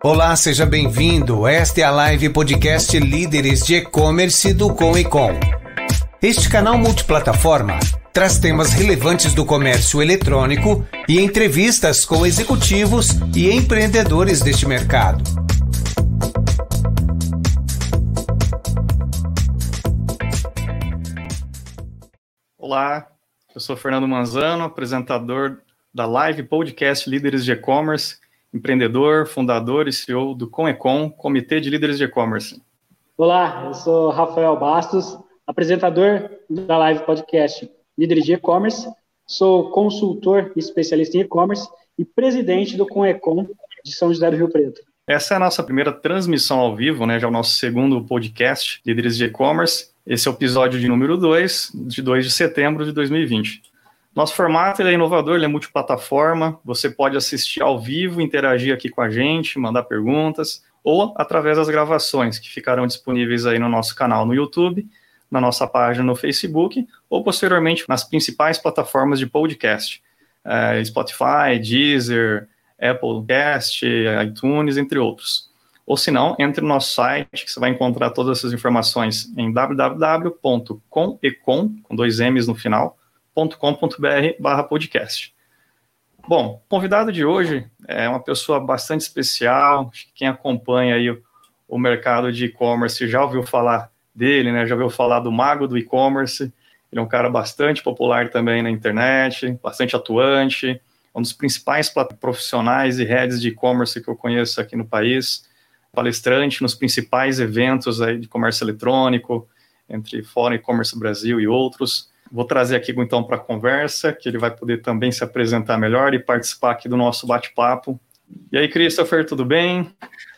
Olá, seja bem-vindo. Esta é a live podcast Líderes de E-Commerce do Com e Com. Este canal multiplataforma traz temas relevantes do comércio eletrônico e entrevistas com executivos e empreendedores deste mercado. Olá, eu sou Fernando Manzano, apresentador da live podcast Líderes de E-Commerce empreendedor, fundador e CEO do Comecom, Comitê de Líderes de E-Commerce. Olá, eu sou Rafael Bastos, apresentador da live podcast Líderes de E-Commerce, sou consultor e especialista em e-commerce e presidente do Comecom de São José do Rio Preto. Essa é a nossa primeira transmissão ao vivo, né? Já é o nosso segundo podcast, Líderes de E-Commerce. Esse é o episódio de número 2, de 2 de setembro de 2020. Nosso formato é inovador, ele é multiplataforma. Você pode assistir ao vivo, interagir aqui com a gente, mandar perguntas, ou através das gravações que ficarão disponíveis aí no nosso canal no YouTube, na nossa página no Facebook, ou posteriormente nas principais plataformas de podcast, é, Spotify, Deezer, Apple Cast, iTunes, entre outros. Ou se não, entre no nosso site, que você vai encontrar todas essas informações em www.comecom, com dois M's no final, com.br podcast. Bom, o convidado de hoje é uma pessoa bastante especial, quem acompanha aí o, o mercado de e-commerce já ouviu falar dele, né? Já ouviu falar do mago do e-commerce. Ele é um cara bastante popular também na internet, bastante atuante, um dos principais profissionais e redes de e-commerce que eu conheço aqui no país, palestrante nos principais eventos aí de comércio eletrônico, entre Fórum E-Commerce Brasil e outros. Vou trazer aqui então para a conversa, que ele vai poder também se apresentar melhor e participar aqui do nosso bate-papo. E aí, Christopher, tudo bem?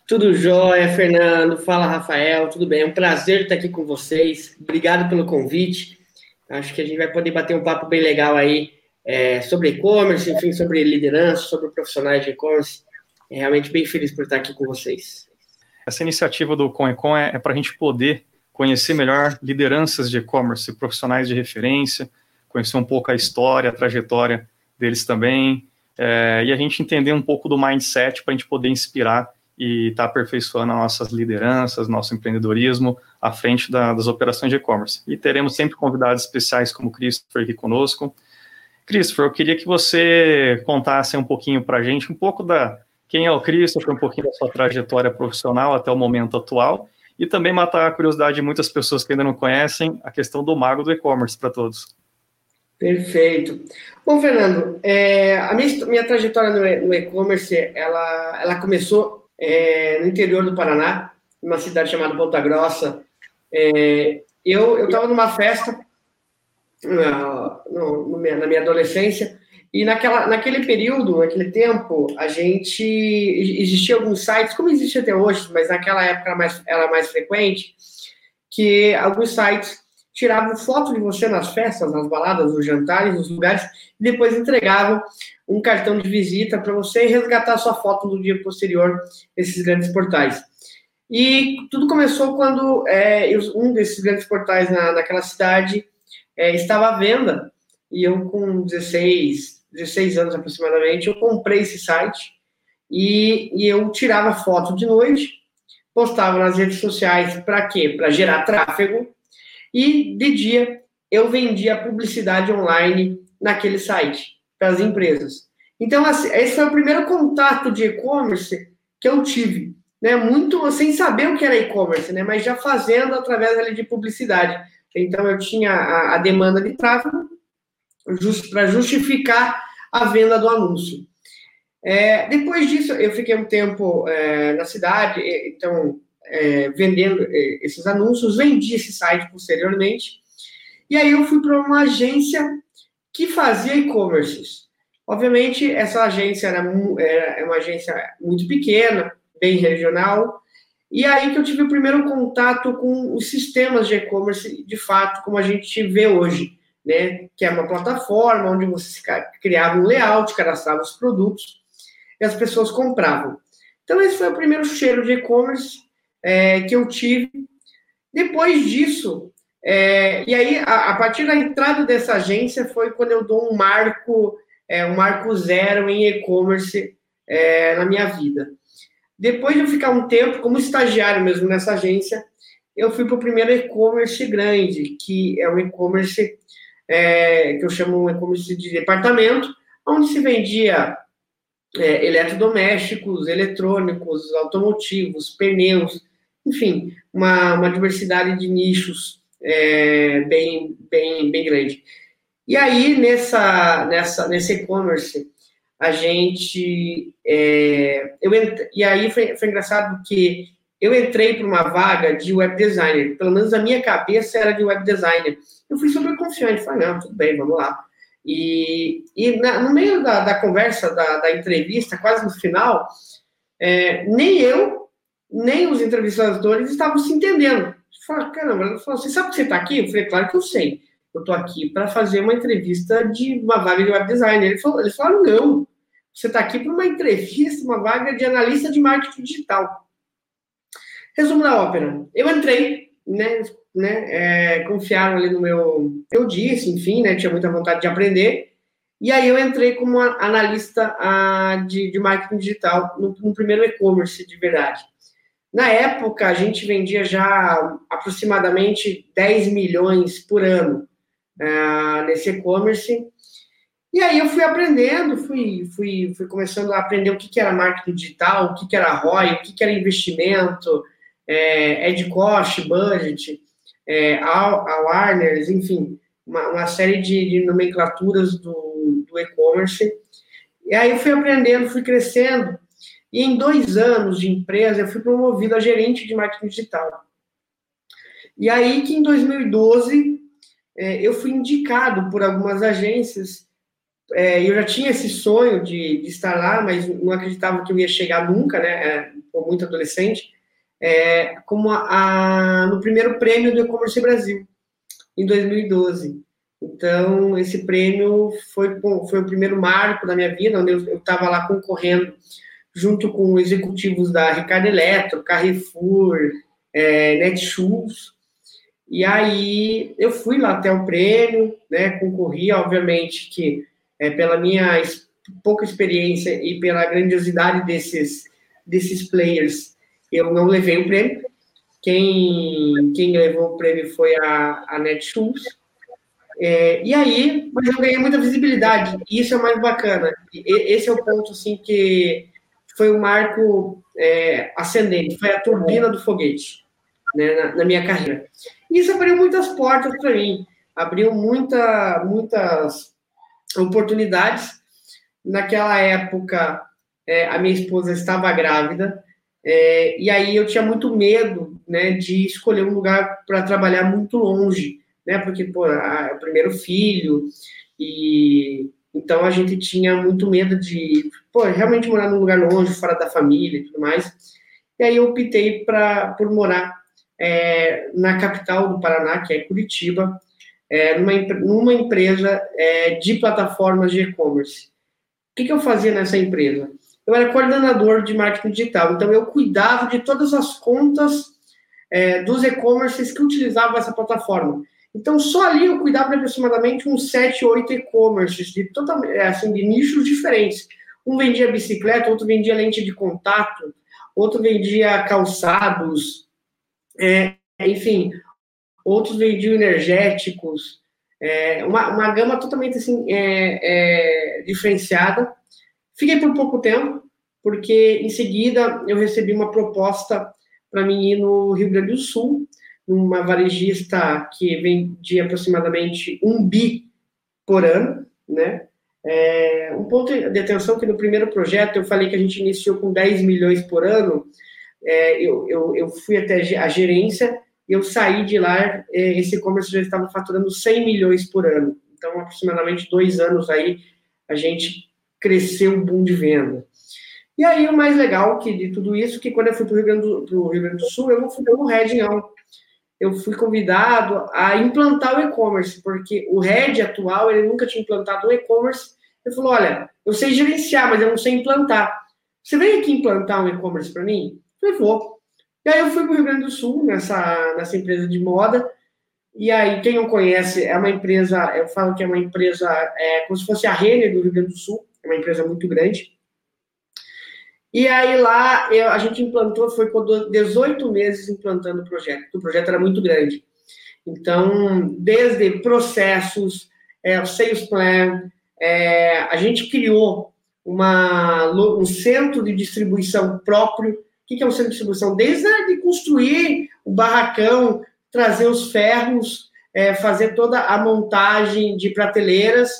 Tudo jóia, Fernando. Fala, Rafael. Tudo bem? É um prazer estar aqui com vocês. Obrigado pelo convite. Acho que a gente vai poder bater um papo bem legal aí é, sobre e-commerce, enfim, sobre liderança, sobre profissionais de e-commerce. É realmente bem feliz por estar aqui com vocês. Essa iniciativa do ConEcon é, é para a gente poder conhecer melhor lideranças de e-commerce, profissionais de referência, conhecer um pouco a história, a trajetória deles também, é, e a gente entender um pouco do mindset para a gente poder inspirar e estar tá aperfeiçoando as nossas lideranças, nosso empreendedorismo à frente da, das operações de e-commerce. E teremos sempre convidados especiais como o Christopher aqui conosco. Christopher, eu queria que você contasse um pouquinho para a gente, um pouco da quem é o Christopher, um pouquinho da sua trajetória profissional até o momento atual e também matar a curiosidade de muitas pessoas que ainda não conhecem a questão do mago do e-commerce para todos. Perfeito. Bom, Fernando, é, a minha, minha trajetória no e-commerce, ela, ela começou é, no interior do Paraná, numa cidade chamada Ponta Grossa. É, eu estava numa festa na, no, na minha adolescência e naquela, naquele período, naquele tempo, a gente existia alguns sites, como existe até hoje, mas naquela época era mais, era mais frequente, que alguns sites tiravam foto de você nas festas, nas baladas, nos jantares, nos lugares, e depois entregavam um cartão de visita para você resgatar sua foto no dia posterior nesses grandes portais. E tudo começou quando é, um desses grandes portais na, naquela cidade é, estava à venda, e eu com 16, 16 anos aproximadamente, eu comprei esse site e, e eu tirava foto de noite, postava nas redes sociais para quê? Para gerar tráfego e de dia eu vendia publicidade online naquele site para as empresas. Então, assim, esse foi o primeiro contato de e-commerce que eu tive, né? Muito sem saber o que era e-commerce, né? Mas já fazendo através ali de publicidade. Então, eu tinha a, a demanda de tráfego just, para justificar a venda do anúncio. É, depois disso, eu fiquei um tempo é, na cidade, então, é, vendendo é, esses anúncios, vendi esse site posteriormente, e aí eu fui para uma agência que fazia e-commerces. Obviamente, essa agência era, era uma agência muito pequena, bem regional, e aí que eu tive o primeiro contato com os sistemas de e-commerce, de fato, como a gente vê hoje né, que é uma plataforma onde você criava um layout, cadastrava os produtos e as pessoas compravam. Então, esse foi o primeiro cheiro de e-commerce é, que eu tive. Depois disso, é, e aí, a, a, partir da entrada dessa agência, foi quando eu dou um marco, é, um marco zero em e-commerce é, na minha vida. Depois de eu ficar um tempo como estagiário mesmo nessa agência, eu fui para o primeiro e-commerce grande, que é um e-commerce é, que eu chamo e-commerce de departamento, onde se vendia é, eletrodomésticos, eletrônicos, automotivos, pneus, enfim, uma, uma diversidade de nichos é, bem, bem, bem grande. E aí, nessa, nessa, nesse e-commerce, a gente. É, eu. E aí foi, foi engraçado que eu entrei para uma vaga de web designer, pelo menos a minha cabeça era de web designer. Eu fui super confiante, falei, não, tudo bem, vamos lá. E, e na, no meio da, da conversa, da, da, entrevista, quase no final, é, nem eu, nem os entrevistadores estavam se entendendo. Falei, caramba, você sabe que você está aqui? Eu falei, claro que eu sei. Eu estou aqui para fazer uma entrevista de uma vaga de web designer. Ele falou, eles falaram, não, você está aqui para uma entrevista, uma vaga de analista de marketing digital. Resumo da ópera. Eu entrei, né, né, é, confiaram ali no meu. Eu disse, enfim, né, tinha muita vontade de aprender. E aí eu entrei como analista a, de, de marketing digital no, no primeiro e-commerce de verdade. Na época, a gente vendia já aproximadamente 10 milhões por ano uh, nesse e-commerce. E aí eu fui aprendendo, fui, fui, fui começando a aprender o que, que era marketing digital, o que, que era ROI, o que, que era investimento, é, Ed Cost, Budget é, awareness, enfim, uma, uma série de, de, nomenclaturas do, do e-commerce. E aí fui aprendendo, fui crescendo, e em dois anos de empresa eu fui promovido a gerente de marketing digital. E aí que em 2012 é, eu fui indicado por algumas agências, é, eu já tinha esse sonho de, de, estar lá, mas não acreditava que eu ia chegar nunca, né, é, muito adolescente, é, como a, a, no primeiro prêmio do E-Commerce Brasil, em 2012. Então, esse prêmio foi, foi o primeiro marco da minha vida, onde eu estava lá concorrendo junto com executivos da Ricardo Eletro, Carrefour, é, Netshoes. E aí eu fui lá até o prêmio, né, concorri, obviamente que é, pela minha pouca experiência e pela grandiosidade desses, desses players, eu não levei o prêmio. Quem, quem levou o prêmio foi a, a Netshoes. É, e aí, mas eu ganhei muita visibilidade, e isso é o mais bacana. E, esse é o ponto, assim, que foi o marco é, ascendente, foi a turbina do foguete, né, na, na minha carreira. E isso abriu muitas portas para mim, abriu muita, muitas oportunidades. Naquela época, é, a minha esposa estava grávida, é, e aí eu tinha muito medo, né, de escolher um lugar para trabalhar muito longe, né, porque, pô, é o primeiro filho, e então a gente tinha muito medo de, pô, realmente morar num lugar longe, fora da família e tudo mais. E aí eu optei pra, por morar é, na capital do Paraná, que é Curitiba, é, numa, numa empresa é, de plataformas de e-commerce. O que, que eu fazia nessa empresa? Eu era coordenador de marketing digital, então eu cuidava de todas as contas é, dos e-commerces que utilizavam essa plataforma. Então, só ali eu cuidava de aproximadamente uns 7, 8 e-commerces, de, é, assim, de nichos diferentes. Um vendia bicicleta, outro vendia lente de contato, outro vendia calçados, é, enfim, outros vendiam energéticos, é, uma, uma gama totalmente assim, é, é diferenciada. Fiquei por pouco tempo, porque em seguida eu recebi uma proposta para mim ir no Rio Grande do Sul, numa varejista que vendia aproximadamente um bi por ano, né? É, um ponto de atenção que no primeiro projeto eu falei que a gente iniciou com 10 milhões por ano, é, eu, eu, eu, fui até a gerência, eu saí de lá, é, esse e-commerce já estava faturando 100 milhões por ano, então aproximadamente dois anos aí a gente cresceu um boom de venda. E aí, o mais legal que, de tudo isso, que quando eu fui para o Rio, Grande do, Sul, eu não fui como head, não. Eu fui convidado a implantar o e-commerce, porque o head atual, ele nunca tinha implantado o e-commerce. Ele falou, olha, eu sei gerenciar, mas eu não sei implantar. Você vem aqui implantar um e-commerce para mim? Eu falei, vou. E aí eu fui para o Rio Grande do Sul, nessa, nessa empresa de moda, e aí, quem não conhece, é uma empresa, eu falo que é uma empresa, é, como se fosse a Renner do Rio Grande do Sul, uma empresa muito grande. E aí lá eu, a gente implantou, foi com 18 meses implantando o projeto. O projeto era muito grande. Então, desde processos, é, o Sales Plan, é, a gente criou uma, um centro de distribuição próprio. O que é um centro de distribuição? Desde a de construir o barracão, trazer os ferros, é, fazer toda a montagem de prateleiras,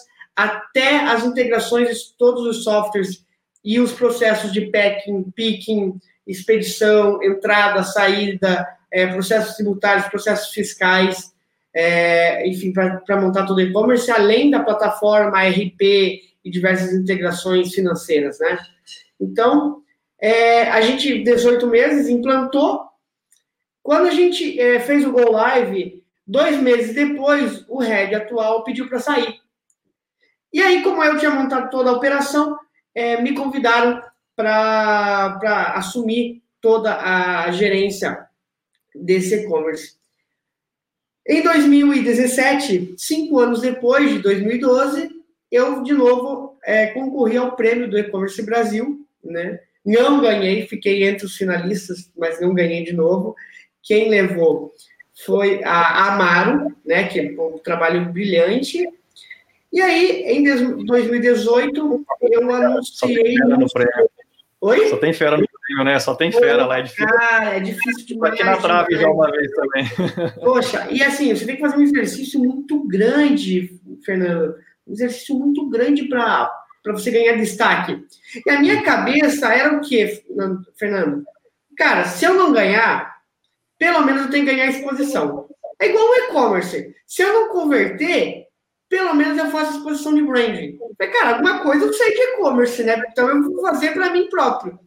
até as integrações de todos os softwares e os processos de packing, picking, expedição, entrada, saída, é, processos tributários, processos fiscais, é, enfim, para montar todo o e-commerce, além da plataforma, RP e diversas integrações financeiras, né? Então, é, a gente, 18 meses, implantou. Quando a gente fez o Go Live, dois meses depois, o head atual pediu para sair. E aí, como eu tinha montado toda a operação, é, me convidaram para assumir toda a gerência desse e-commerce. Em 2017, cinco anos depois de 2012, eu de novo é, concorri ao prêmio do e-commerce Brasil, né? Não ganhei, fiquei entre os finalistas, mas não ganhei de novo. Quem levou foi a Amaro, né? Que é um trabalho brilhante e aí, em 2018, eu anunciei. Oi? Só tem fera no prêmio, né? Só tem fera lá, é difícil. Cara, é difícil demais. Aqui na trave já uma vez também. Poxa, e assim, você tem que fazer um exercício muito grande, Fernando. Um exercício muito grande para você ganhar destaque. E a minha cabeça era o quê, Fernando? Cara, se eu não ganhar, pelo menos eu tenho que ganhar exposição. É igual o e-commerce. Se eu não converter, pelo menos eu faço exposição de branding. Cara, alguma coisa eu sei de e-commerce, né? Então eu vou fazer para mim próprio.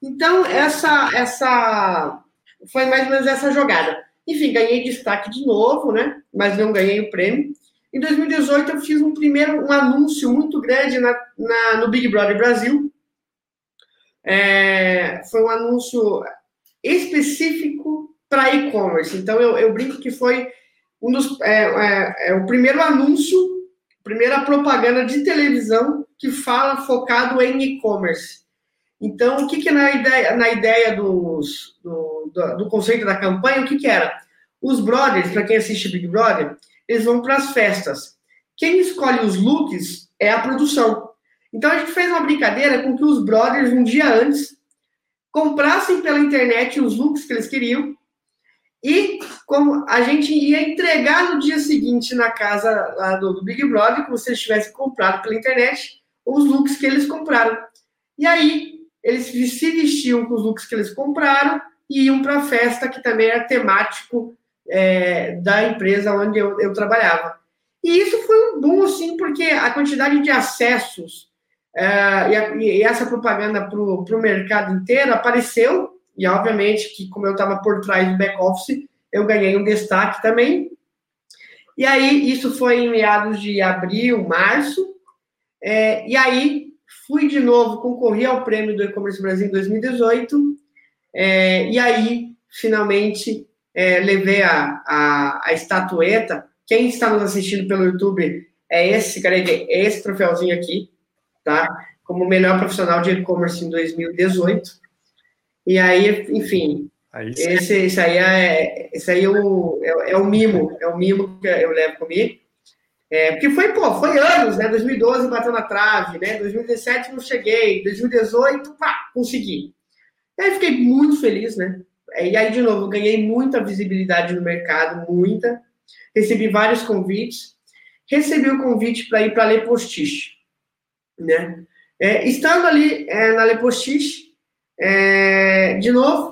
Então, essa, essa foi mais ou menos essa jogada. Enfim, ganhei destaque de novo, né? Mas não ganhei o prêmio. Em 2018, eu fiz um primeiro um anúncio muito grande na, na no Big Brother Brasil. É, foi um anúncio específico para e-commerce. Então, eu, eu brinco que foi um dos, é, é, é o primeiro anúncio, primeira propaganda de televisão que fala focado em e-commerce. Então, o que, que na ideia, na ideia dos, do, do, do conceito da campanha, o que, que era? Os brothers, para quem assiste Big Brother, eles vão para as festas. Quem escolhe os looks é a produção. Então, a gente fez uma brincadeira com que os brothers, um dia antes, comprassem pela internet os looks que eles queriam e como a gente ia entregar no dia seguinte na casa lá do, do Big Brother, como se eles tivessem comprado pela internet, os looks que eles compraram. E aí, eles se vestiam com os looks que eles compraram e iam para a festa, que também era temático é, da empresa onde eu, eu, trabalhava. E isso foi um bom, assim, porque a quantidade de acessos é, e, a, e, essa propaganda para o mercado inteiro apareceu e obviamente que como eu estava por trás do back office, eu ganhei um destaque também. E aí isso foi em meados de abril, março. É, e aí fui de novo concorri ao prêmio do E-commerce Brasil em 2018. É, e aí finalmente é, levei a, a, a, estatueta. Quem está nos assistindo pelo YouTube é esse, cara, é esse troféuzinho aqui, tá? Como melhor profissional de e-commerce em 2018. E aí, enfim, aí esse, esse aí, é, esse aí é, o, é, é, o mimo, é o mimo que eu levo comigo. É, porque foi, pô, foi anos, né? 2012 bateu na trave, né? 2017 não cheguei, 2018, pá, consegui. E aí fiquei muito feliz, né? E aí, de novo, ganhei muita visibilidade no mercado, muita. Recebi vários convites. Recebi o convite para ir para a Lepostiche, né? É, estando ali é, na Lepostiche, é, de novo,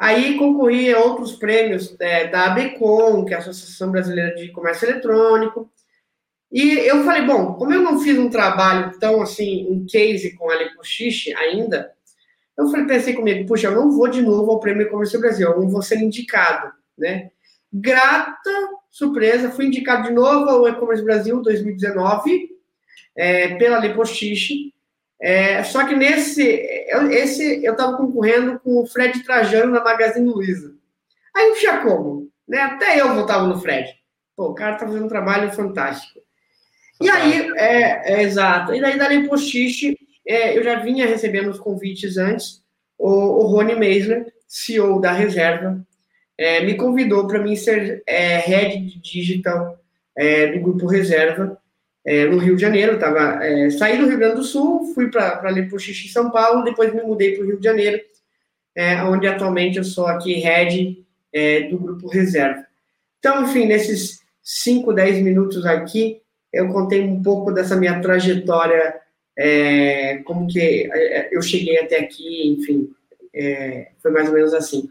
aí concorri a outros prêmios é, da ABCOM, que é a Associação Brasileira de Comércio Eletrônico. E eu falei, bom, como eu não fiz um trabalho tão assim, um case com a Lepuxixe ainda, eu falei, pensei comigo, puxa, eu não vou de novo ao Prêmio Comércio Brasil, eu não vou ser indicado, né? Grata surpresa, fui indicado de novo ao E-Commerce Brasil 2019 é, pela Lepostiche. É, só que nesse, eu, esse eu estava concorrendo com o Fred Trajano na Magazine Luiza. Aí não tinha como, né? Até eu votava no Fred. Pô, o cara tá fazendo um trabalho fantástico. E aí, é, é exato. E daí, dali Postiche, é, eu já vinha recebendo os convites antes. O, o Rony Meisler, CEO da Reserva, é, me convidou para mim ser é, head digital é, do grupo Reserva é, no Rio de Janeiro. Tava, é, saí do Rio Grande do Sul, fui para Lepuxixi, São Paulo, depois me mudei para o Rio de Janeiro, é, onde atualmente eu sou aqui head é, do grupo Reserva. Então, enfim, nesses 5, 10 minutos aqui, eu contei um pouco dessa minha trajetória, é, como que é, eu cheguei até aqui, enfim, foi mais ou menos assim.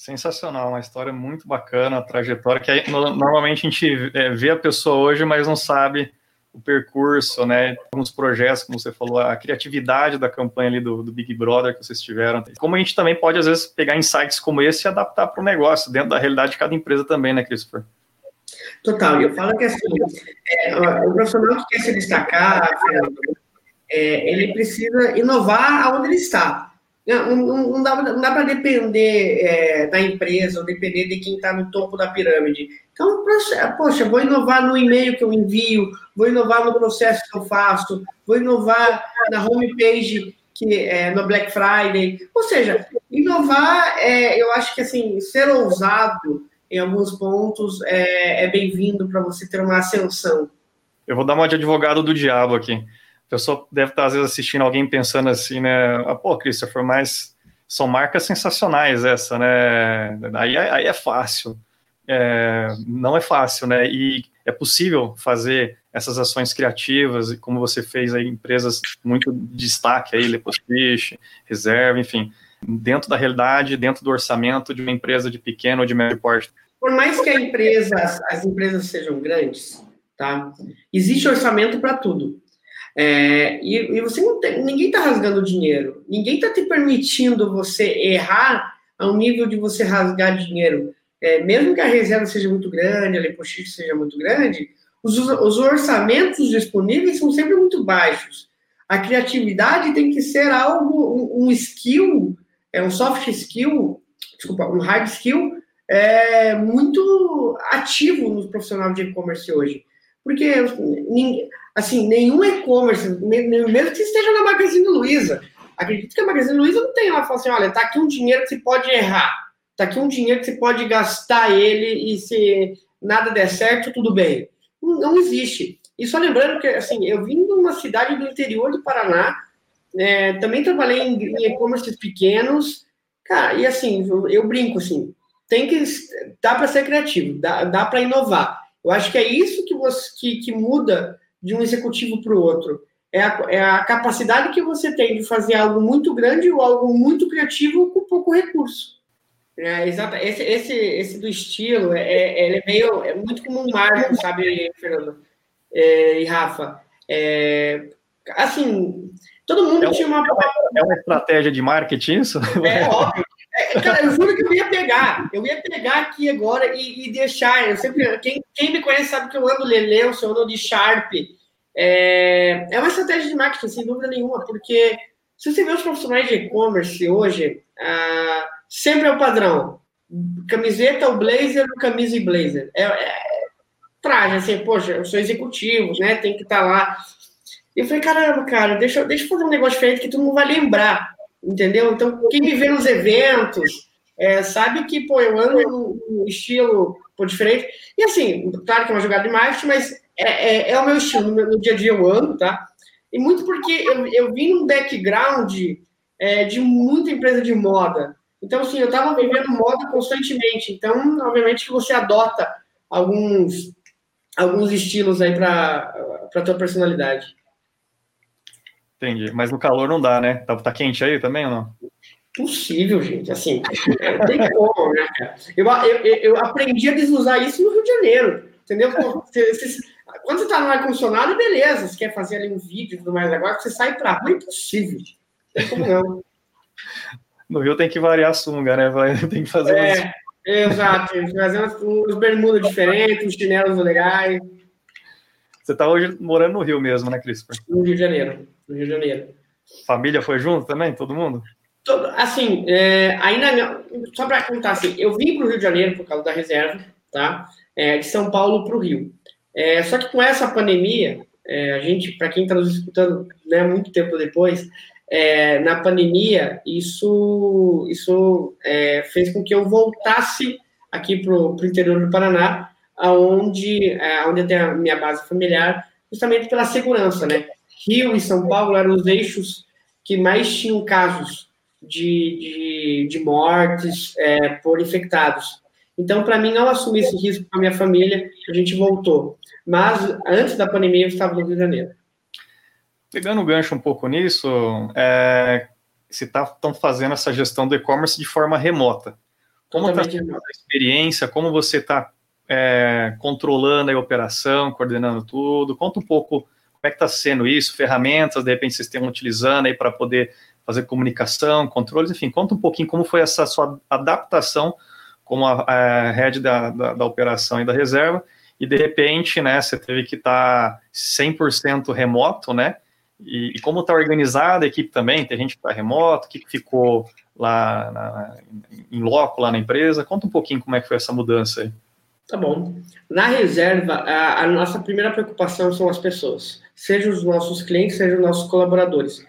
Sensacional, uma história muito bacana, a trajetória que aí, normalmente a gente é, vê a pessoa hoje, mas não sabe o percurso, né? Alguns projetos, como você falou, a criatividade da campanha ali do, do, Big Brother que vocês tiveram. Como a gente também pode, às vezes, pegar insights como esse e adaptar para o negócio, dentro da realidade de cada empresa também, né, Christopher? Total, eu falo que assim, é, o profissional que quer se destacar, é, ele precisa inovar aonde ele está. Não, não, dá, não dá para depender é, da empresa ou depender de quem está no topo da pirâmide. Então, poxa, vou inovar no e-mail que eu envio, vou inovar no processo que eu faço, vou inovar na homepage que é, no Black Friday. Ou seja, inovar, é, eu acho que assim, ser ousado em alguns pontos é, é bem-vindo para você ter uma ascensão. Eu vou dar uma de advogado do diabo aqui pessoa deve estar, às vezes, assistindo alguém pensando assim, né? Ah, pô, Christopher, mas são marcas sensacionais essa, né? Aí, aí é fácil. É, não é fácil, né? E é possível fazer essas ações criativas, como você fez aí, empresas muito de destaque aí, Lepostiche, Reserva, enfim, dentro da realidade, dentro do orçamento de uma empresa de pequeno ou de médio porte. Por mais que a empresa, as empresas sejam grandes, tá? Existe orçamento para tudo. É, e, e, você não tem, ninguém está rasgando dinheiro, ninguém está te permitindo você errar ao nível de você rasgar dinheiro. É, mesmo que a reserva seja muito grande, a Lepochite seja muito grande, os, os orçamentos disponíveis são sempre muito baixos. A criatividade tem que ser algo, um, um skill, é um soft skill, desculpa, um hard skill é, muito ativo no profissional de e-commerce hoje. Porque ninguém, assim, nenhum e-commerce, mesmo que esteja na Magazine Luiza, acredito que a Magazine Luiza não tem lá, fala assim, olha, tá aqui um dinheiro que você pode errar, tá aqui um dinheiro que você pode gastar ele e se nada der certo, tudo bem. Não, não existe. E só lembrando que, assim, eu vim de uma cidade do interior do Paraná, é, também trabalhei em e-commerces pequenos, cara, e assim, eu, eu brinco, assim, tem que, dá para ser criativo, dá, dá para inovar. Eu acho que é isso que, você, que, que muda de um executivo para o outro. É a, é a, capacidade que você tem de fazer algo muito grande ou algo muito criativo com pouco recurso. É, exato. Esse, esse, esse do estilo é, é, é meio é muito como um marco, sabe, Fernando é, e Rafa. É, assim, todo mundo é tinha uma. É uma estratégia de marketing isso? É óbvio. Cara, eu juro que eu ia pegar. Eu ia pegar aqui agora e, e deixar. Eu sempre, quem, quem, me conhece sabe que eu ando Leleu, eu ando de Sharp. É, é uma estratégia de marketing, sem dúvida nenhuma, porque se você vê os profissionais de e-commerce hoje, ah, sempre é o padrão. Camiseta, o blazer, o camisa e blazer. É, é traje, assim, poxa, eu sou executivo, né? Tem que estar tá lá. Eu falei, caramba, cara, deixa, deixa eu fazer um negócio diferente que tu não vai lembrar entendeu? Então, quem me vê nos eventos é, sabe que, pô, eu ando num estilo pô, diferente. E assim, claro que é uma jogada de marketing, mas é, é, é o meu estilo, no, no, dia a dia eu ando, tá? E muito porque eu, eu vim num background é, de muita empresa de moda. Então, assim, eu estava vivendo moda constantemente. Então, obviamente que você adota alguns, alguns estilos aí para a tua personalidade. Entendi. Mas no calor não dá, né? Tá, tá quente aí também ou não? Possível, gente. Assim, não tem como, né, cara? Eu, eu, eu aprendi a desusar isso no Rio de Janeiro. Entendeu? Você, você, quando você tá no ar-condicionado, beleza. Você quer fazer ali um vídeo e tudo mais. Agora você sai pra rua, é impossível. Não tem como não. No Rio tem que variar a sunga, né? Tem que fazer. É, umas... exato. Fazer uns, uns bermudas diferentes, uns chinelos legais. Você tá hoje morando no Rio mesmo, né, Christopher? No Rio de Janeiro no Rio de Janeiro. Família foi junto também? Todo mundo? Todo, assim, é, ainda só para contar assim, eu vim para o Rio de Janeiro por causa da reserva, tá? É, de São Paulo para o Rio. É, só que com essa pandemia, é, a gente, para quem está nos escutando né, muito tempo depois, é, na pandemia, isso, isso é, fez com que eu voltasse aqui para o interior do Paraná, aonde, é, onde tem a minha base familiar, justamente pela segurança, né? Rio e São Paulo eram os eixos que mais tinham casos de, de, de mortes é, por infectados. Então, para mim, não assumir esse risco com a minha família, a gente voltou. Mas, antes da pandemia, eu estava no Rio de Janeiro. Pegando o gancho um pouco nisso, é, você está fazendo essa gestão do e-commerce de forma remota. Como está a experiência? Como você está é, controlando a operação, coordenando tudo? Conta um pouco é que está sendo isso, ferramentas, de repente vocês estão utilizando aí para poder fazer comunicação, controles, enfim, conta um pouquinho como foi essa sua adaptação como a, a head da, da, da, operação e da reserva, e de repente, né, você teve que estar tá 100% remoto, né, e, e como está organizada a equipe também, tem gente que está remoto, que ficou lá na, em loco, lá na empresa, conta um pouquinho como é que foi essa mudança aí. Tá bom. Na reserva, a, a nossa primeira preocupação são as pessoas, seja os nossos clientes, seja os nossos colaboradores.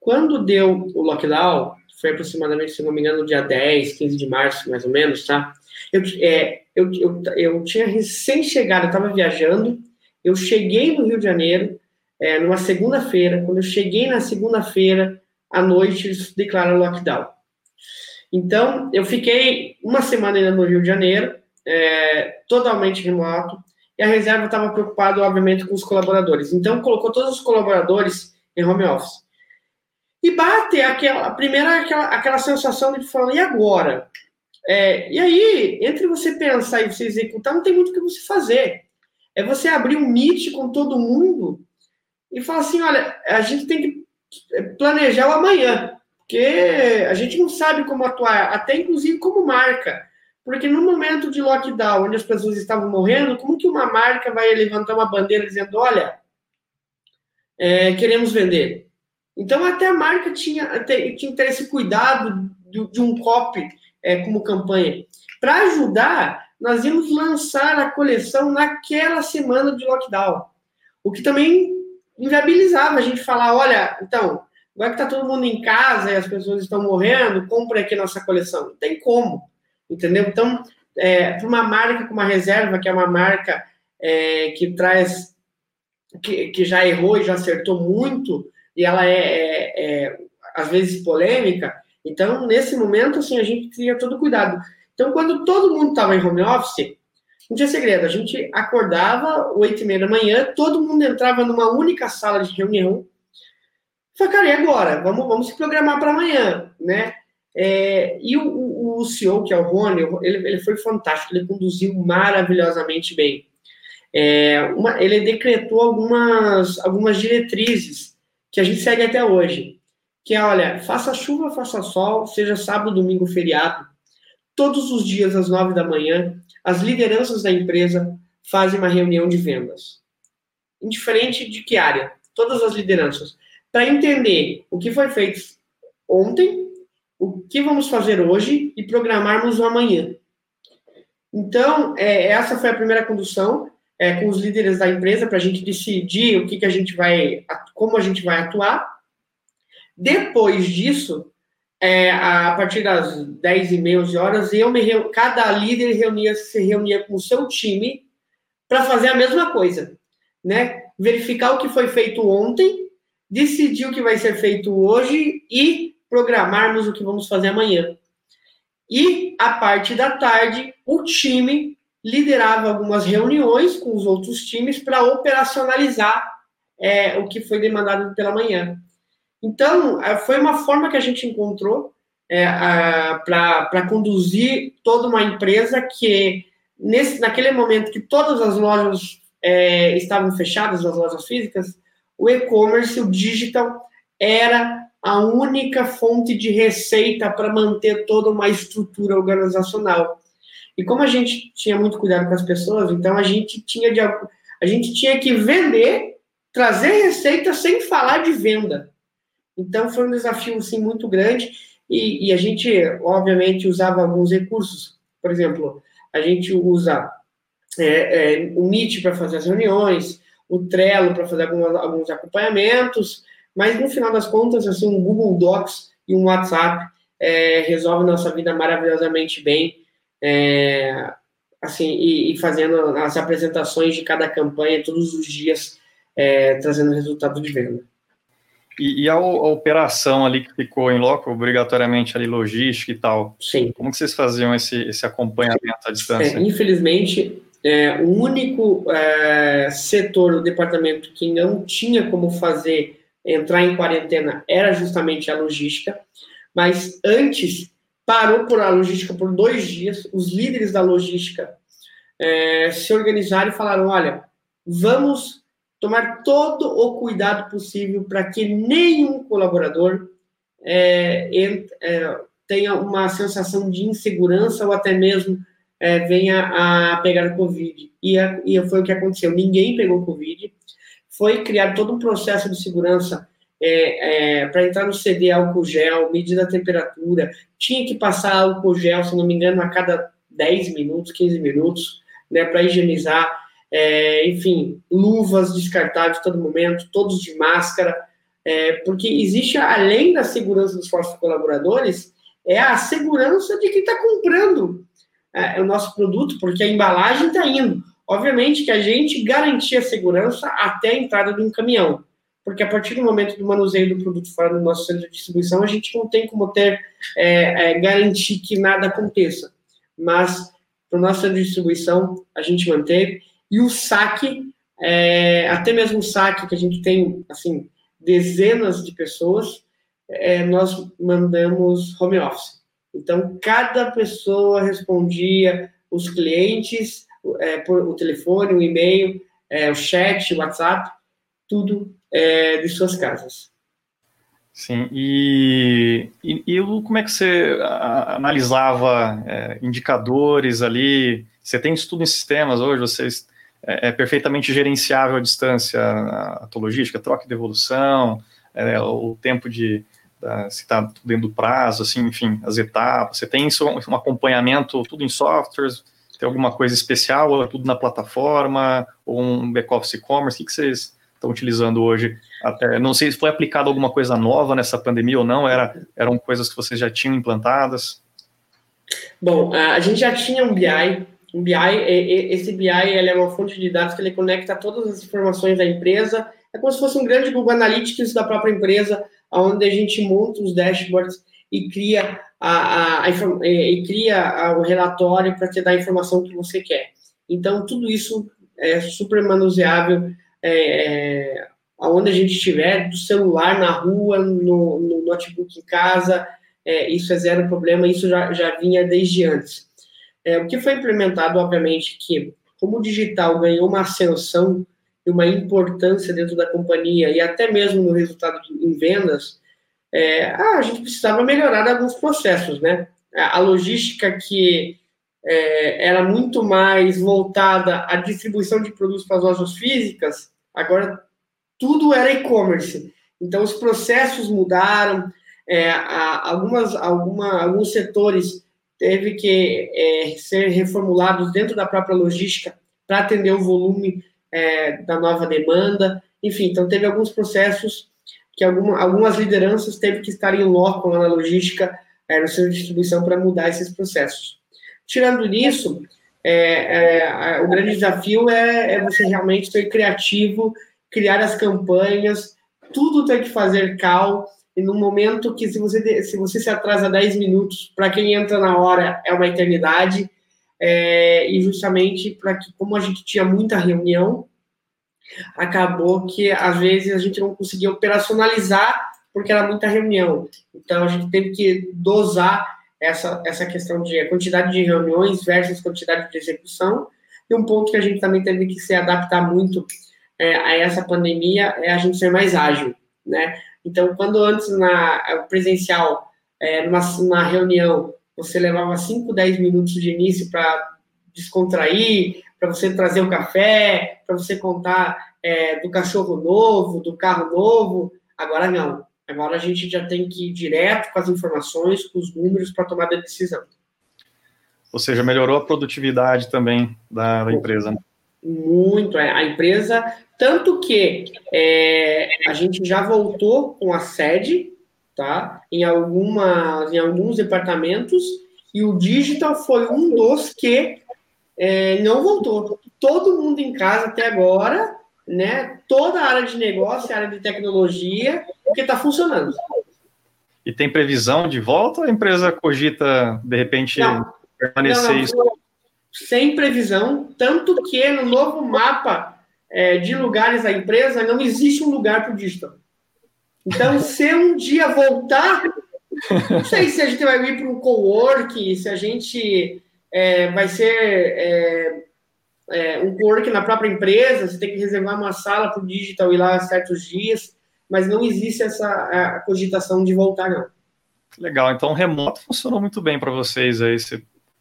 Quando deu o lockdown, foi aproximadamente, se não me engano, dia 10, 15 de março, mais ou menos, tá? Eu, é, eu, eu, eu tinha recém-chegado, eu estava viajando, eu cheguei no Rio de Janeiro, é, numa segunda-feira, quando eu cheguei na segunda-feira, à noite, eles declararam lockdown. Então, eu fiquei uma semana ainda no Rio de Janeiro, é, totalmente remoto, e a reserva estava preocupada, obviamente, com os colaboradores. Então, colocou todos os colaboradores em home office. E bate aquela, a primeira, aquela, aquela sensação de falar, e agora? É, e aí, entre você pensar e você executar, não tem muito o que você fazer. É você abrir um meet com todo mundo e falar assim, olha, a gente tem que planejar o amanhã, porque a gente não sabe como atuar, até inclusive como marca. Porque no momento de lockdown, onde as pessoas estavam morrendo, como que uma marca vai levantar uma bandeira dizendo, olha, é, queremos vender? Então, até a marca tinha, tinha que ter esse cuidado de, um copy é, como campanha. Para ajudar, nós íamos lançar a coleção naquela semana de lockdown. O que também inviabilizava a gente falar: olha, então, agora que está todo mundo em casa e as pessoas estão morrendo, compre aqui nossa coleção. Não tem como, entendeu? Então, é, para uma marca como a Reserva, que é uma marca é, que traz, que, que já errou e já acertou muito, e ela é, é, é, às vezes polêmica. Então, nesse momento, assim, a gente tinha todo cuidado. Então, quando todo mundo estava em home office, não tinha segredo. A gente acordava oito e meia da manhã, todo mundo entrava numa única sala de reunião. Falei, cara, e agora? Vamos, vamos se programar para amanhã, né? É, e o, o, CEO, que é o Rony, ele, ele foi fantástico, ele conduziu maravilhosamente bem. É, uma, ele decretou algumas, algumas diretrizes que a gente segue até hoje, que é, olha, faça chuva, faça sol, seja sábado, domingo, feriado, todos os dias às nove da manhã, as lideranças da empresa fazem uma reunião de vendas. Indiferente de que área, todas as lideranças, para entender o que foi feito ontem, o que vamos fazer hoje e programarmos o amanhã. Então, é, essa foi a primeira condução é, com os líderes da empresa para a gente decidir o que, que a gente vai, como a gente vai atuar. Depois disso, é, a partir das 10 e meia, 11 horas, eu me cada líder reunia, se reunia com o seu time para fazer a mesma coisa, né? Verificar o que foi feito ontem, decidir o que vai ser feito hoje e programarmos o que vamos fazer amanhã. E a parte da tarde, o time liderava algumas reuniões com os outros times para operacionalizar é, o que foi demandado pela manhã. Então, é, foi uma forma que a gente encontrou é, para conduzir toda uma empresa que, nesse, naquele momento que todas as lojas é, estavam fechadas, as lojas físicas, o e-commerce, o digital, era a única fonte de receita para manter toda uma estrutura organizacional. E como a gente tinha muito cuidado com as pessoas, então a gente tinha de, a gente tinha que vender, trazer receita sem falar de venda. Então foi um desafio assim muito grande e, e a gente obviamente usava alguns recursos. Por exemplo, a gente usa é, é, o Meet para fazer as reuniões, o Trello para fazer algumas, alguns acompanhamentos, mas no final das contas, assim, um Google Docs e um WhatsApp é, resolve nossa vida maravilhosamente bem, é, assim, e, e, fazendo as apresentações de cada campanha todos os dias, é, trazendo resultado de venda. E, e a, a, operação ali que ficou em loco, obrigatoriamente ali logística e tal. Sim. Como que vocês faziam esse, esse acompanhamento à distância? É, infelizmente, é, o único é, setor do departamento que não tinha como fazer entrar em quarentena era justamente a logística, mas antes parou por a logística por dois dias, os líderes da logística é, se organizaram e falaram, olha, vamos tomar todo o cuidado possível para que nenhum colaborador é, é, tenha uma sensação de insegurança ou até mesmo é, venha a pegar Covid. E, a, e foi o que aconteceu. Ninguém pegou Covid. Foi criado todo um processo de segurança é, é, para entrar no CD álcool gel, medir a temperatura. Tinha que passar álcool gel, se não me engano, a cada 10 minutos, 15 minutos, né, para higienizar é, enfim, luvas descartáveis todo momento, todos de máscara, é, porque existe, além da segurança dos nossos colaboradores, é a segurança de quem está comprando é, o nosso produto, porque a embalagem está indo. Obviamente que a gente garantia a segurança até a entrada de um caminhão, porque a partir do momento do manuseio do produto fora do nosso centro de distribuição, a gente não tem como ter, é, é, garantir que nada aconteça. Mas, para o nosso centro de distribuição, a gente manteve. E o saque, é, até mesmo o saque que a gente tem, assim, dezenas de pessoas, é, nós mandamos home office. Então, cada pessoa respondia os clientes é, por o telefone, o e-mail, é, o chat, o WhatsApp, tudo é, de suas casas. Sim, e, e, e, como é que você analisava é, indicadores ali? Você tem estudo em sistemas hoje, vocês é, é perfeitamente gerenciável à distância a, a logística, troca de evolução, é, o tempo de da, se está dentro do prazo, assim, enfim, as etapas. Você tem isso, um acompanhamento, tudo em softwares, tem alguma coisa especial, ou é tudo na plataforma, ou um back-office e-commerce, o que, vocês estão utilizando hoje? Até, não sei se foi aplicado alguma coisa nova nessa pandemia ou não, era, eram coisas que vocês já tinham implantadas? Bom, a gente já tinha um BI, um BI, esse BI ele é uma fonte de dados que ele conecta todas as informações da empresa. É como se fosse um grande Google Analytics da própria empresa, onde a gente monta os dashboards e cria, a, a, a e cria o relatório para te dar a informação que você quer. Então, tudo isso é super manuseável é, é, aonde a gente estiver, do celular na rua, no, no notebook em casa, é, isso é zero problema, isso já, já vinha desde antes. É, o que foi implementado, obviamente, que como o digital ganhou uma ascensão e uma importância dentro da companhia e até mesmo no resultado de, em vendas, é, ah, a gente precisava melhorar alguns processos, né? A logística que é, era muito mais voltada à distribuição de produtos para as lojas físicas, agora tudo era e-commerce. Então, os processos mudaram, é, algumas, alguma, alguns setores teve que é, ser reformulados dentro da própria logística para atender o volume é, da nova demanda. Enfim, então teve alguns processos que alguma, algumas lideranças teve que estar em loco na logística, é, no centro de distribuição, para mudar esses processos. Tirando isso, é, é, o grande desafio é, é, você realmente ser criativo, criar as campanhas, tudo tem que fazer cal, e no momento que se você se, você se atrasa 10 minutos, para quem entra na hora é uma eternidade, é, e justamente para que, como a gente tinha muita reunião, acabou que às vezes a gente não conseguia operacionalizar porque era muita reunião. Então a gente teve que dosar essa, essa questão de quantidade de reuniões versus quantidade de execução. E um ponto que a gente também teve que se adaptar muito é, a essa pandemia é a gente ser mais ágil, né? Então, quando antes na presencial, é, numa, numa reunião, você levava 5, 10 minutos de início para descontrair, para você trazer o café, para você contar é, do cachorro novo, do carro novo, agora não. Agora a gente já tem que ir direto com as informações, com os números para tomar a decisão. Ou seja, melhorou a produtividade também da, da empresa. Né? Muito. É, a empresa, tanto que é, a gente já voltou com a sede, tá? Em, algumas, em alguns departamentos, e o digital foi um dos que é, não voltou. Todo mundo em casa até agora, né? Toda a área de negócio, a área de tecnologia, porque está funcionando. E tem previsão de volta ou a empresa cogita, de repente, não, permanecer não, não, Sem previsão, tanto que no novo mapa é, de lugares da empresa não existe um lugar para o digital. Então, se um dia voltar, não sei se a gente vai ir para um co-work, se a gente é, vai ser é, é, um co-work na própria empresa, você tem que reservar uma sala para o digital ir lá certos dias mas não existe essa cogitação de voltar, não. Legal, então o remoto funcionou muito bem para vocês aí,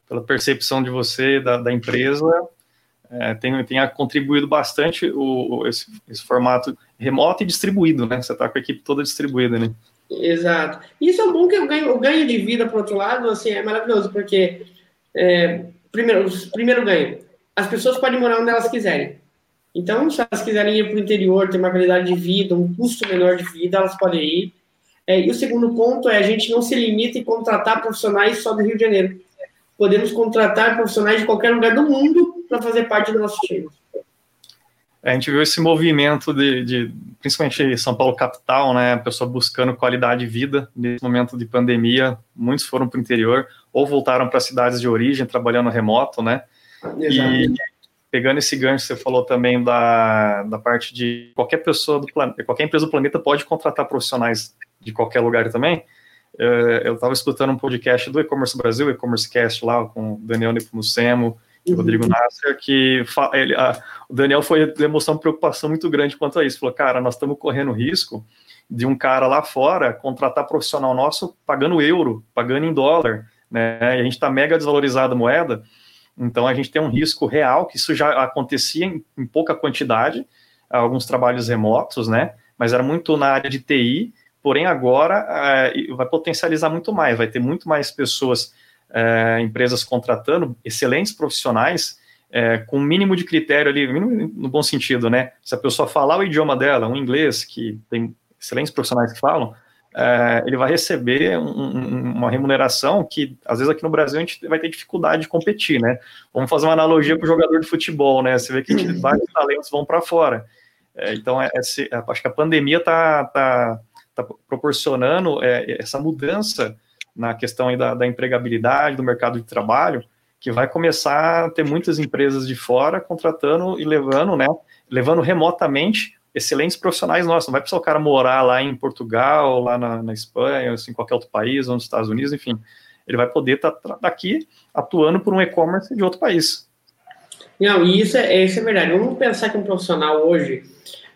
pela percepção de você, da, da empresa, é, tem, tem contribuído bastante o, esse, esse, formato remoto e distribuído, né? Você está com a equipe toda distribuída, né? Exato. Isso é bom que o ganho, o ganho de vida, por outro lado, assim, é maravilhoso, porque, é, primeiro, primeiro ganho, as pessoas podem morar onde elas quiserem. Então, se elas quiserem ir para o interior, ter uma qualidade de vida, um custo menor de vida, elas podem ir. É, e o segundo ponto é a gente não se limita em contratar profissionais só do Rio de Janeiro. Podemos contratar profissionais de qualquer lugar do mundo para fazer parte do nosso time. A gente viu esse movimento de, de, principalmente São Paulo capital, né, a pessoa buscando qualidade de vida nesse momento de pandemia. Muitos foram para o interior ou voltaram para cidades de origem, trabalhando remoto, né? Exato. E pegando esse gancho, você falou também da, da parte de qualquer pessoa do planeta, qualquer empresa do planeta pode contratar profissionais de qualquer lugar também. É, eu estava escutando um podcast do E-Commerce Brasil, E-Commerce Cast lá, com o Daniel Nepomucemo o uhum. Rodrigo Nasser, que ele, a, o Daniel foi demonstrar uma preocupação muito grande quanto a isso. Falou, cara, nós estamos correndo risco de um cara lá fora contratar profissional nosso pagando euro, pagando em dólar, né? E a gente está mega desvalorizada a moeda, então a gente tem um risco real, que isso já acontecia em, em pouca quantidade, alguns trabalhos remotos, né? Mas era muito na área de TI, porém agora é, vai potencializar muito mais, vai ter muito mais pessoas, é, empresas contratando excelentes profissionais é, com mínimo de critério ali, no bom sentido, né? Se a pessoa falar o idioma dela, um inglês, que tem excelentes profissionais que falam, é, ele vai receber um, uma remuneração que, às vezes, aqui no Brasil a gente vai ter dificuldade de competir, né? Vamos fazer uma analogia com o jogador de futebol, né? Você vê que vários talentos vão para fora. É, então, é, é, acho que a pandemia está tá, tá proporcionando é, essa mudança na questão da, da empregabilidade, do mercado de trabalho, que vai começar a ter muitas empresas de fora contratando e levando, né? Levando remotamente excelentes profissionais nossos. Não vai precisar o cara morar lá em Portugal, lá na, na Espanha, assim, qualquer outro país, ou nos Estados Unidos, enfim. Ele vai poder estar tá, daqui atuando por um e-commerce de outro país. Não, e isso é, isso é verdade. Vamos pensar que um profissional hoje,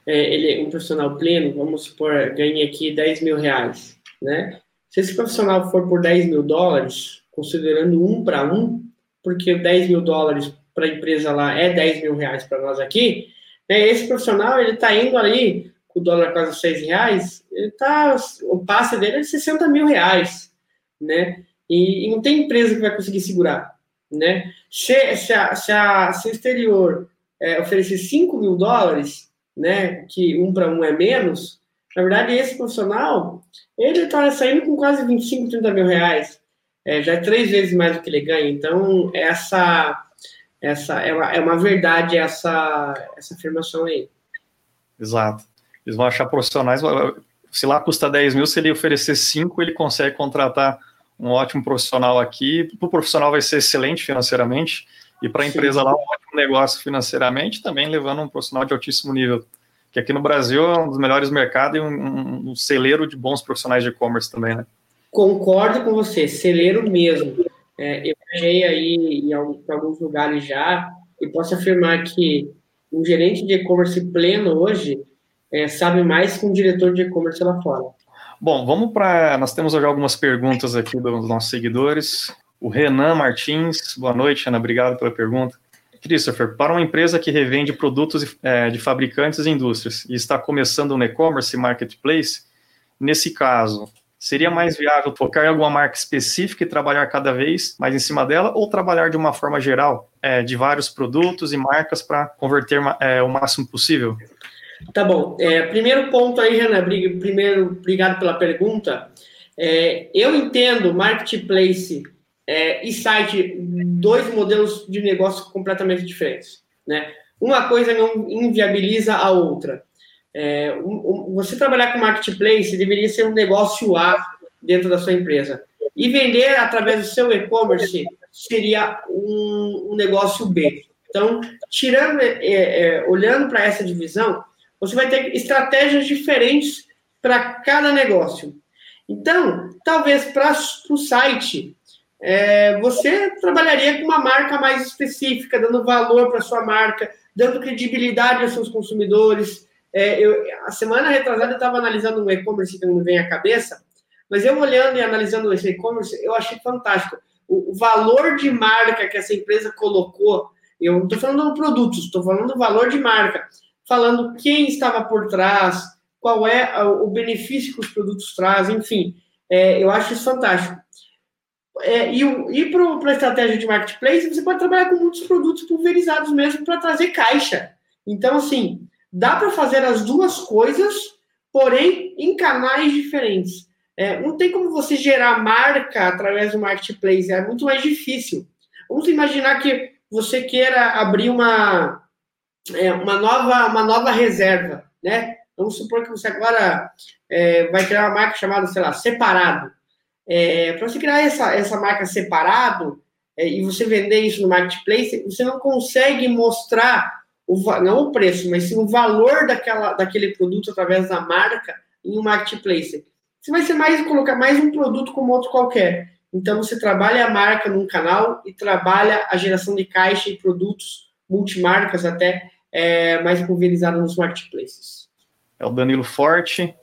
é, ele, um profissional pleno, vamos supor, ganha aqui 10 mil reais, né? Se esse profissional for por 10 mil dólares, considerando um para um, porque 10 mil dólares para a empresa lá é 10 mil reais para nós aqui, né? Esse profissional, ele está indo ali, com o dólar quase 6 reais, ele tá, o passe dele é de 60 mil reais, né? E, e não tem empresa que vai conseguir segurar, né? Se, se, a, se, a, se o exterior é, oferecer 5 mil dólares, né, que um para um é menos, na verdade, esse profissional, ele está saindo com quase 25, 30 mil reais, é, já é três vezes mais do que ele ganha. Então, essa essa é uma, é uma verdade essa, essa afirmação aí. Exato. Eles vão achar profissionais, se lá custa 10 mil, se ele oferecer 5, ele consegue contratar um ótimo profissional aqui. Para o profissional vai ser excelente financeiramente, e para a empresa lá, um ótimo negócio financeiramente, também levando um profissional de altíssimo nível. Que aqui no Brasil é um dos melhores mercados e um, um celeiro de bons profissionais de e-commerce também, né? Concordo com você, celeiro mesmo. É, eu viajei aí em alguns lugares já e posso afirmar que um gerente de e-commerce pleno hoje é, sabe mais que um diretor de e-commerce lá fora. Bom, vamos para. Nós temos hoje algumas perguntas aqui dos nossos seguidores. O Renan Martins, boa noite, Ana, obrigado pela pergunta. Christopher, para uma empresa que revende produtos é, de fabricantes e indústrias e está começando um e-commerce marketplace, nesse caso, Seria mais viável focar em alguma marca específica e trabalhar cada vez mais em cima dela, ou trabalhar de uma forma geral, é, de vários produtos e marcas para converter é, o máximo possível? Tá bom. É, primeiro ponto aí, Renan, primeiro, obrigado pela pergunta. É, eu entendo marketplace é, e site dois modelos de negócio completamente diferentes. Né? Uma coisa não inviabiliza a outra. É, um, um, você trabalhar com marketplace deveria ser um negócio A dentro da sua empresa. E vender através do seu e-commerce seria um, um, negócio B. Então, tirando, é, é, olhando para essa divisão, você vai ter estratégias diferentes para cada negócio. Então, talvez para o site, é, você trabalharia com uma marca mais específica, dando valor para sua marca, dando credibilidade aos seus consumidores, é, eu, a semana retrasada eu estava analisando um e-commerce que não me vem à cabeça, mas eu olhando e analisando esse e-commerce, eu achei fantástico. O, o, valor de marca que essa empresa colocou, eu não estou falando de produtos, estou falando do valor de marca, falando quem estava por trás, qual é o benefício que os produtos trazem, enfim, é, eu acho isso fantástico. É, e e para a estratégia de marketplace, você pode trabalhar com muitos produtos pulverizados mesmo para trazer caixa. Então, assim, Dá para fazer as duas coisas, porém em canais diferentes. É, não tem como você gerar marca através do marketplace, é muito mais difícil. Vamos imaginar que você queira abrir uma, é, uma, nova, uma nova reserva, né? Vamos supor que você agora é, vai criar uma marca chamada, sei lá, Separado. É, para você criar essa, essa marca Separado é, e você vender isso no marketplace, você não consegue mostrar o, não o preço, mas sim o valor daquela, daquele produto através da marca em um marketplace. Você vai ser mais colocar mais um produto como outro qualquer. Então você trabalha a marca num canal e trabalha a geração de caixa e produtos multimarcas até é, mais pulverizado nos marketplaces. É o Danilo Forte.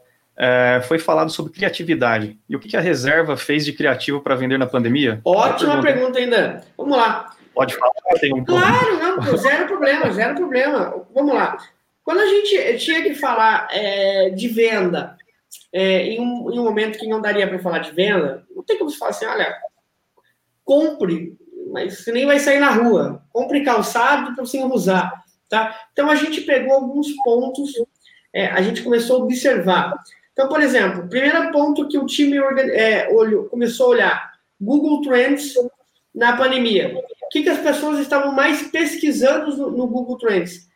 É, foi falado sobre criatividade. E o que a reserva fez de criativo para vender na pandemia? Ótima pergunta. ainda. Vamos lá. Pode falar, tem um Claro, não, zero problema, zero problema. Vamos lá. Quando a gente tinha que falar é, de venda, é, em, um, em, um, momento que não daria para falar de venda, não tem como se falar assim, olha, compre, mas você nem vai sair na rua. Compre calçado para você usar. Tá? Então a gente pegou alguns pontos, é, a gente começou a observar. Então, por exemplo, primeiro ponto que o time é, olhou, começou a olhar, Google Trends na pandemia o que, que as pessoas estavam mais pesquisando no, no Google Trends?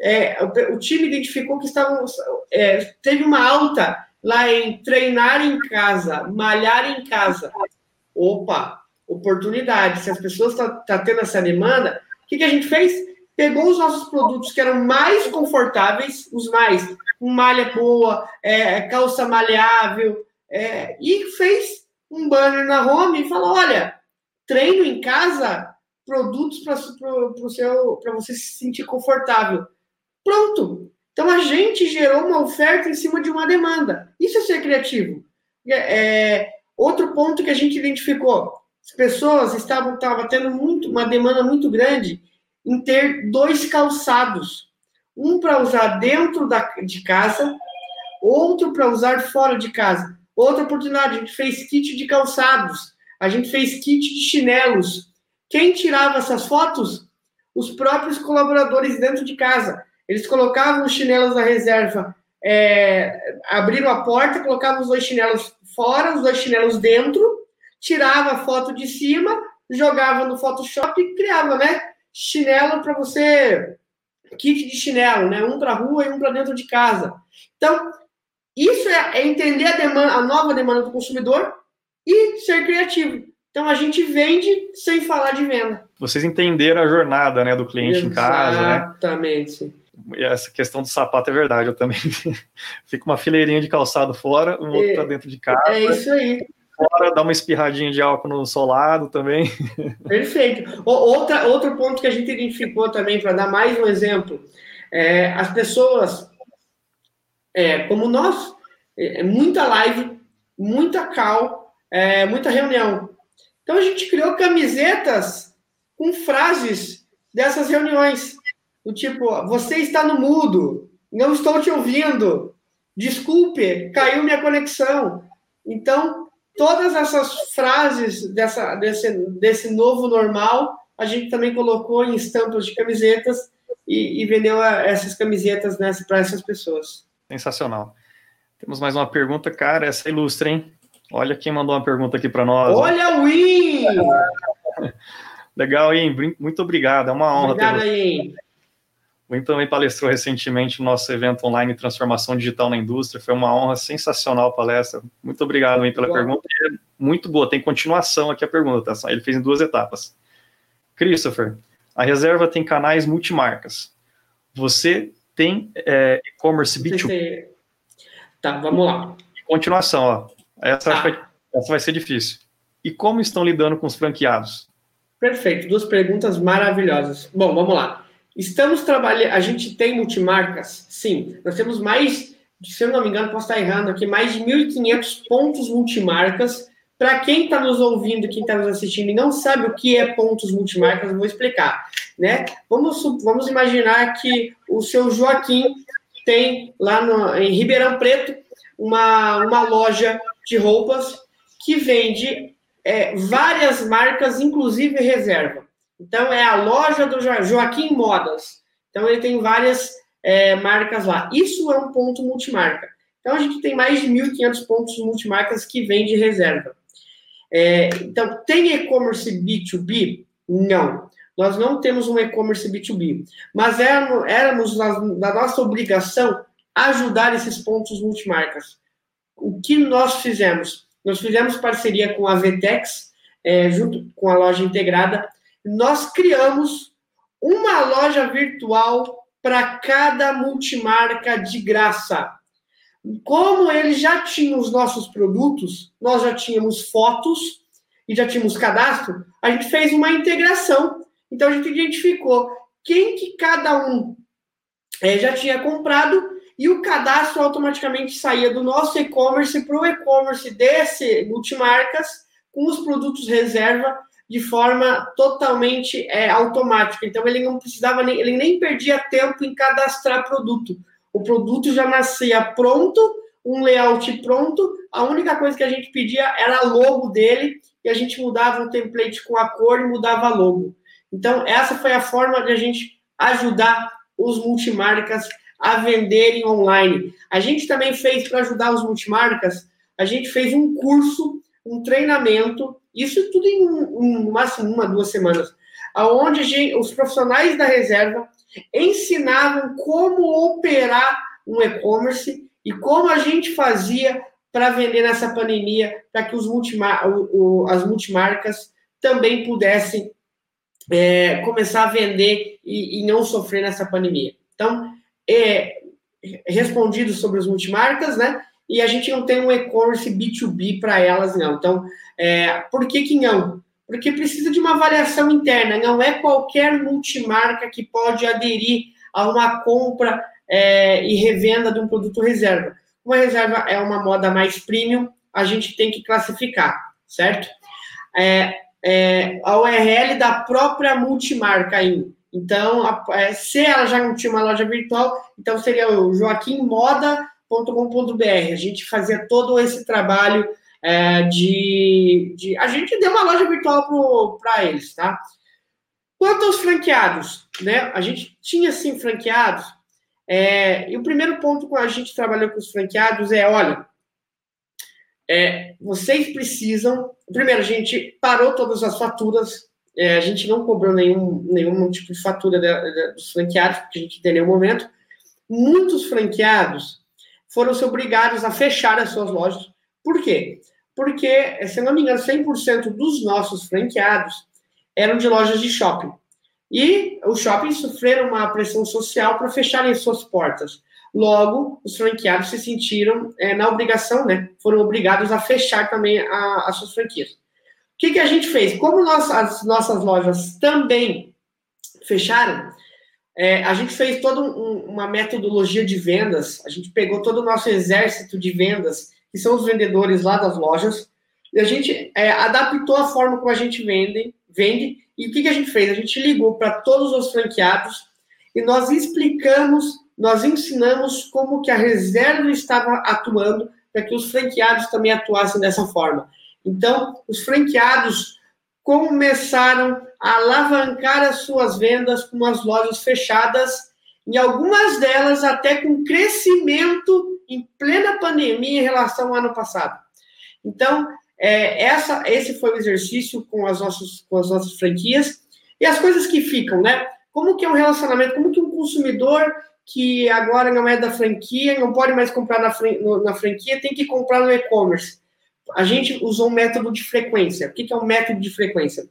É, o, o, time identificou que estavam é, teve uma alta lá em treinar em casa, malhar em casa. Opa, oportunidade. Se as pessoas estão tá, tá tendo essa demanda, o que, que a gente fez? Pegou os nossos produtos que eram mais confortáveis, os mais, malha boa, é, calça maleável, é, e fez um banner na home e falou: olha, treino em casa produtos para você se sentir confortável. Pronto. Então a gente gerou uma oferta em cima de uma demanda. Isso é ser criativo. É, é outro ponto que a gente identificou: as pessoas estavam, estavam tendo muito, uma demanda muito grande em ter dois calçados. Um para usar dentro da, de casa, outro para usar fora de casa. Outra oportunidade, a gente fez kit de calçados, a gente fez kit de chinelos, quem tirava essas fotos? Os próprios colaboradores dentro de casa. Eles colocavam os chinelos da reserva, é, abriram a porta, colocavam os dois chinelos fora, os dois chinelos dentro, tirava a foto de cima, jogava no Photoshop e criava, né? Chinelo para você, kit de chinelo, né? Um para rua e um para dentro de casa. Então, isso é, é entender a, demanda, a nova demanda do consumidor e ser criativo. Então a gente vende sem falar de venda. Vocês entenderam a jornada né, do cliente Exatamente. em casa, né? Exatamente. E essa questão do sapato é verdade, eu também fico uma fileirinha de calçado fora, um outro é, para dentro de casa. É isso aí. Fora, dá uma espirradinha de álcool no solado também. Perfeito. Outra, outro ponto que a gente identificou também, para dar mais um exemplo, é, as pessoas, é, como nós, é, muita live, muita call, é, muita reunião. Então a gente criou camisetas com frases dessas reuniões. Do tipo, você está no mudo, não estou te ouvindo, desculpe, caiu minha conexão. Então, todas essas frases dessa, desse, desse novo normal, a gente também colocou em estampas de camisetas e, e vendeu essas camisetas né, para essas pessoas. Sensacional. Temos mais uma pergunta, cara, essa é ilustre, hein? Olha quem mandou uma pergunta aqui para nós. Olha o Win! Legal, Ian. Muito obrigado. É uma honra Obrigado, ter você. O Ian também palestrou recentemente no nosso evento online Transformação Digital na Indústria. Foi uma honra sensacional a palestra. Muito obrigado, Ian, pela pergunta. É muito boa. Tem continuação aqui a pergunta, tá? Ele fez em duas etapas. Christopher, a reserva tem canais multimarcas. Você tem é, e-commerce B2B? Tá, vamos lá. Continuação, ó. Essa, tá. vai, essa vai ser difícil. E como estão lidando com os franqueados? Perfeito, duas perguntas maravilhosas. Bom, vamos lá. Estamos trabalhando, a gente tem multimarcas? Sim, nós temos mais, se eu não me engano, posso estar errando aqui, mais de 1.500 pontos multimarcas. Para quem está nos ouvindo, quem está nos assistindo e não sabe o que é pontos multimarcas, eu vou explicar. Né? Vamos, vamos imaginar que o seu Joaquim tem lá no, em Ribeirão Preto uma, uma loja de roupas que vende é, várias marcas, inclusive reserva. Então, é a loja do Joaquim Modas. Então, ele tem várias é, marcas lá. Isso é um ponto multimarca. Então, a gente tem mais de 1.500 pontos multimarcas que vende reserva. É, então, tem e-commerce B2B? Não. Nós não temos um e-commerce B2B. Mas éramos, éramos da nossa obrigação ajudar esses pontos multimarcas. O que nós fizemos? Nós fizemos parceria com a Vetex, é, junto com a loja integrada. Nós criamos uma loja virtual para cada multimarca de graça. Como eles já tinham os nossos produtos, nós já tínhamos fotos e já tínhamos cadastro, a gente fez uma integração. Então a gente identificou quem que cada um é, já tinha comprado e o cadastro automaticamente saía do nosso e-commerce para o e-commerce desse multimarcas com os produtos reserva de forma totalmente é, automática. Então ele não precisava nem, ele nem perdia tempo em cadastrar produto. O produto já nascia pronto, um layout pronto. A única coisa que a gente pedia era logo dele e a gente mudava o template com a cor e mudava logo. Então essa foi a forma de a gente ajudar os multimarcas a venderem online. A gente também fez, para ajudar os multimarcas, a gente fez um curso, um treinamento, isso tudo em um, no máximo uma, duas semanas, onde gente, os profissionais da reserva ensinavam como operar um e-commerce e como a gente fazia para vender nessa pandemia, para que os multimar o, o, as multimarcas também pudessem é, começar a vender e, e não sofrer nessa pandemia. Então, é, respondido sobre as multimarcas, né? E a gente não tem um e-commerce B2B para elas, não. Então, é, por que, que não? Porque precisa de uma avaliação interna. Não é qualquer multimarca que pode aderir a uma compra é, e revenda de um produto reserva. Uma reserva é uma moda mais premium, a gente tem que classificar, certo? É, é, a URL da própria multimarca aí. Então, a, é, se ela já não tinha uma loja virtual, então seria o joaquimmoda.com.br. A gente fazia todo esse trabalho é, de, de, A gente deu uma loja virtual para eles, tá? Quanto aos franqueados, né? A gente tinha sim franqueados. É, e o primeiro ponto que a gente trabalhou com os franqueados é: olha, é, vocês precisam. Primeiro, a gente parou todas as faturas é, a gente não cobrou nenhum, nenhum tipo de fatura dos franqueados, porque a gente tem nenhum momento. Muitos franqueados foram se obrigados a fechar as suas lojas. Por quê? Porque, se não me engano, 100% dos nossos franqueados eram de lojas de shopping. E os shoppings sofreram uma pressão social para fecharem suas portas. Logo, os franqueados se sentiram é, na obrigação, né? Foram obrigados a fechar também a, as suas franquias que, que a gente fez? Como nós, as nossas lojas também fecharam, é, a gente fez toda um, uma metodologia de vendas, a gente pegou todo o nosso exército de vendas, que são os vendedores lá das lojas, e a gente é, adaptou a forma como a gente vende, vende e o que, que a gente fez? A gente ligou para todos os franqueados e nós explicamos, nós ensinamos como que a reserva estava atuando para que os franqueados também atuassem dessa forma. Então, os franqueados começaram a alavancar as suas vendas com as lojas fechadas, e algumas delas até com crescimento em plena pandemia em relação ao ano passado. Então, é, essa, esse foi o exercício com as, nossas, com as nossas franquias. E as coisas que ficam, né? Como que é um relacionamento, como que um consumidor que agora não é da franquia, não pode mais comprar na, na franquia, tem que comprar no e-commerce. A gente usou um método de frequência. O que é um método de frequência?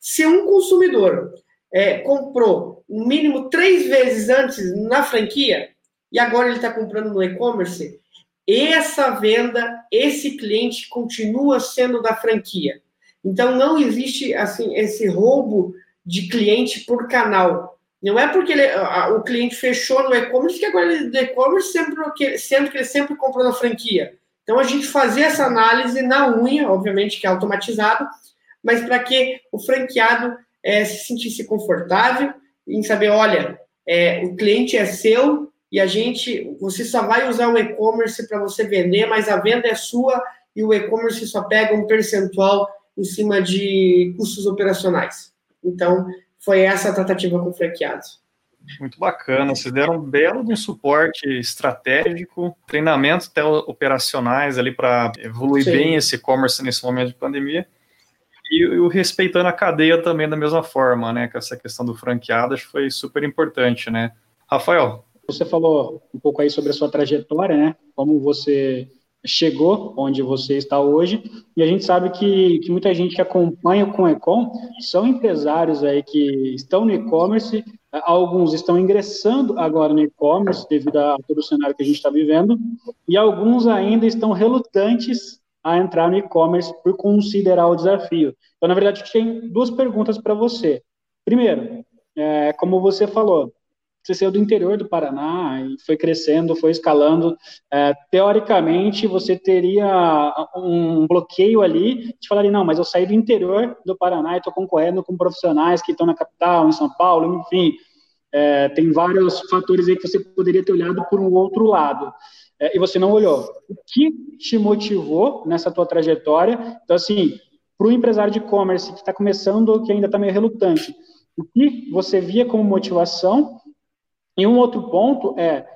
Se um consumidor é, comprou no mínimo três vezes antes na franquia e agora ele está comprando no e-commerce, essa venda, esse cliente continua sendo da franquia. Então não existe assim esse roubo de cliente por canal. Não é porque ele, a, o cliente fechou no e-commerce que agora ele do e-commerce sempre, sendo que ele sempre comprou na franquia. Então a gente fazia essa análise na unha, obviamente que é automatizado, mas para que o franqueado é, se sentisse confortável em saber, olha, é, o cliente é seu e a gente, você só vai usar o e-commerce para você vender, mas a venda é sua e o e-commerce só pega um percentual em cima de custos operacionais. Então, foi essa a tratativa com franqueados. Muito bacana, vocês deram um belo de um suporte estratégico, treinamentos até operacionais ali para evoluir Sim. bem esse e-commerce nesse momento de pandemia. E o respeitando a cadeia também da mesma forma, né? Com essa questão do franqueado, acho que foi super importante, né? Rafael. Você falou um pouco aí sobre a sua trajetória, né? Como você chegou onde você está hoje, e a gente sabe que, que muita gente que acompanha com o Ecom são empresários aí que estão no e-commerce, alguns estão ingressando agora no e-commerce devido a todo o cenário que a gente está vivendo, e alguns ainda estão relutantes a entrar no e-commerce por considerar o desafio. Então, na verdade, tem duas perguntas para você. Primeiro, é, como você falou, você saiu do interior do Paraná e foi crescendo, foi escalando. É, teoricamente, você teria um bloqueio ali de falar, não, mas eu saí do interior do Paraná e estou concorrendo com profissionais que estão na capital, em São Paulo, enfim. É, tem vários fatores aí que você poderia ter olhado por um outro lado. É, e você não olhou. O que te motivou nessa tua trajetória? Então, assim, para o empresário de e-commerce que está começando, que ainda está meio relutante, o que você via como motivação e um outro ponto é,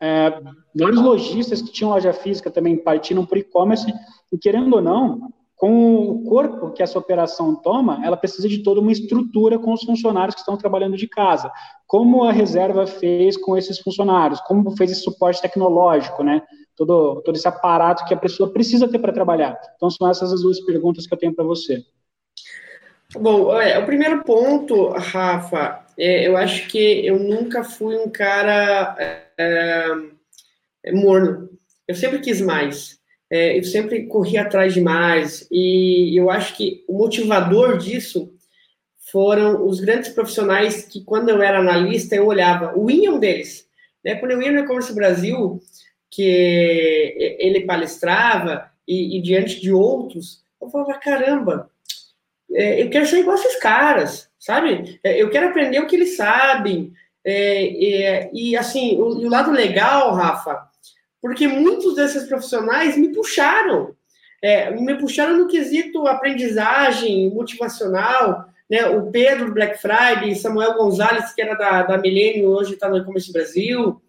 é vários lojistas que tinham loja física também partiram para e-commerce e querendo ou não, com o corpo que essa operação toma, ela precisa de toda uma estrutura com os funcionários que estão trabalhando de casa. Como a reserva fez com esses funcionários? Como fez esse suporte tecnológico, né? Todo, todo esse aparato que a pessoa precisa ter para trabalhar. Então, são essas as duas perguntas que eu tenho para você. Bom, é, o primeiro ponto, Rafa, é, eu acho que eu nunca fui um cara é, é, morno. Eu sempre quis mais. É, eu sempre corri atrás de mais. E eu acho que o motivador disso foram os grandes profissionais que, quando eu era analista, eu olhava. O Ian é um deles. Né? Quando eu ia no E-Commerce Brasil, que ele palestrava, e, e diante de outros, eu falava, caramba, eu quero ser igual a esses caras, sabe? É, eu quero aprender o que eles sabem. É, é e, assim, o, o, lado legal, Rafa, porque muitos desses profissionais me puxaram. É, me puxaram no quesito aprendizagem motivacional, né? O Pedro Black Friday, Samuel Gonzalez, que era da, da Milênio, hoje está no E-Commerce Brasil,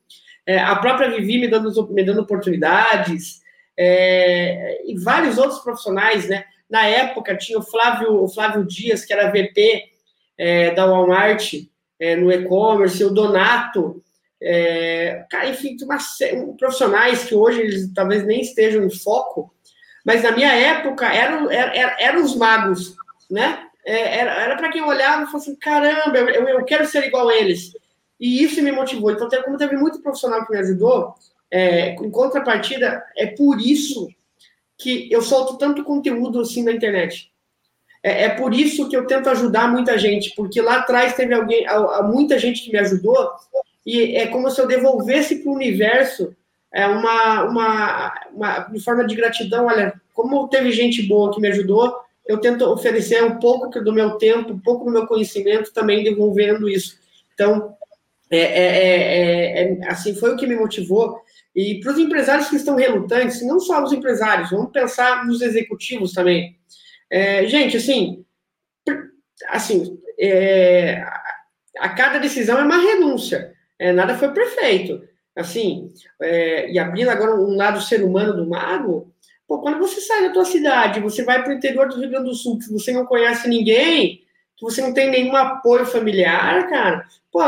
é, a própria Vivi me dando, me dando oportunidades, e vários outros profissionais, né? Na época, tinha o Flávio, o Flávio Dias, que era VP é, da Walmart é, no e-commerce, o Donato, é, cara, enfim, uma, um, profissionais que hoje eles talvez nem estejam em foco, mas na minha época eram, eram, eram os magos, né? É, era para quem olhava e falava assim: caramba, eu, eu quero ser igual a eles. E isso me motivou. Então, como teve muito profissional que me ajudou, é, em contrapartida, é por isso que eu solto tanto conteúdo assim na internet. É, é, por isso que eu tento ajudar muita gente, porque lá atrás teve alguém, a, a muita gente que me ajudou, e é como se eu devolvesse para o universo é, uma, uma, uma, de forma de gratidão. Olha, como teve gente boa que me ajudou, eu tento oferecer um pouco do meu tempo, um pouco do meu conhecimento, também devolvendo isso. Então, é, é, é, assim, foi o que me motivou. E para os empresários que estão relutantes, não só os empresários, vamos pensar nos executivos também. gente, assim, assim, a cada decisão é uma renúncia. nada foi perfeito. Assim, e abrindo agora um lado ser humano do mago, pô, quando você sai da tua cidade, você vai para o interior do Rio Grande do Sul, que você não conhece ninguém, que você não tem nenhum apoio familiar, cara, pô,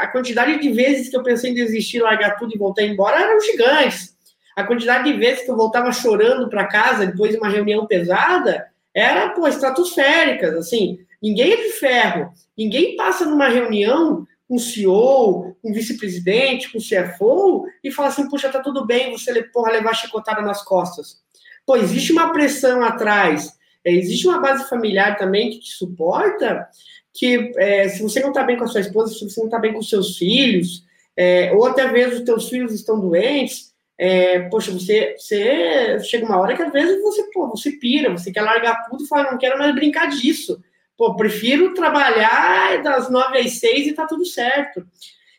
a, quantidade de vezes que eu pensei em desistir, largar tudo e voltar embora eram gigantes. A quantidade de vezes que eu voltava chorando para casa depois de uma reunião pesada era, pô, estratosféricas, assim. Ninguém é de ferro. Ninguém passa numa reunião com o CEO, com o vice-presidente, com o CFO e fala assim, puxa, tá tudo bem você porra, levar chicotada nas costas. Pô, existe uma pressão atrás, é, existe uma base familiar também que te suporta, que é, se você não está bem com a sua esposa, se você não está bem com os seus filhos, é, ou até mesmo os teus filhos estão doentes, é, poxa, você, você chega uma hora que às vezes você, pô, você pira, você quer largar tudo e fala, não quero mais brincar disso. Pô, prefiro trabalhar das nove às seis e tá tudo certo.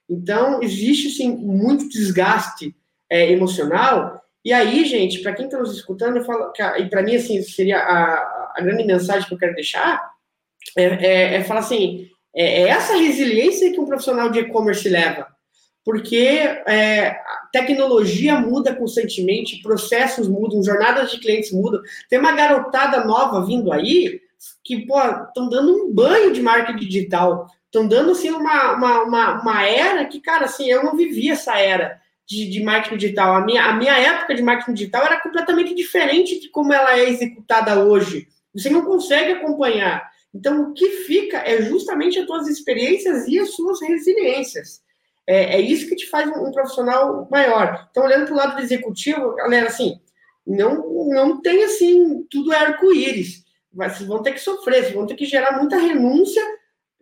Então, existe, sim, muito desgaste é, emocional e aí, gente, para quem está nos escutando, eu falo e para mim, assim, seria a, a, grande mensagem que eu quero deixar, é, é, é falar assim, é, é, essa resiliência que um profissional de e-commerce leva, porque é, tecnologia muda constantemente, processos mudam, jornadas de clientes mudam, tem uma garotada nova vindo aí, que, pô, estão dando um banho de marketing digital, estão dando, assim, uma, uma, uma, uma era que, cara, assim, eu não vivi essa era, de, de, marketing digital. A minha, a minha época de marketing digital era completamente diferente de como ela é executada hoje. Você não consegue acompanhar. Então, o que fica é justamente as suas experiências e as suas resiliências. É, é isso que te faz um, um profissional maior. Então, olhando para o lado do executivo, galera, assim, não, não tem assim, tudo é arco-íris. Vocês vão ter que sofrer, vocês vão ter que gerar muita renúncia.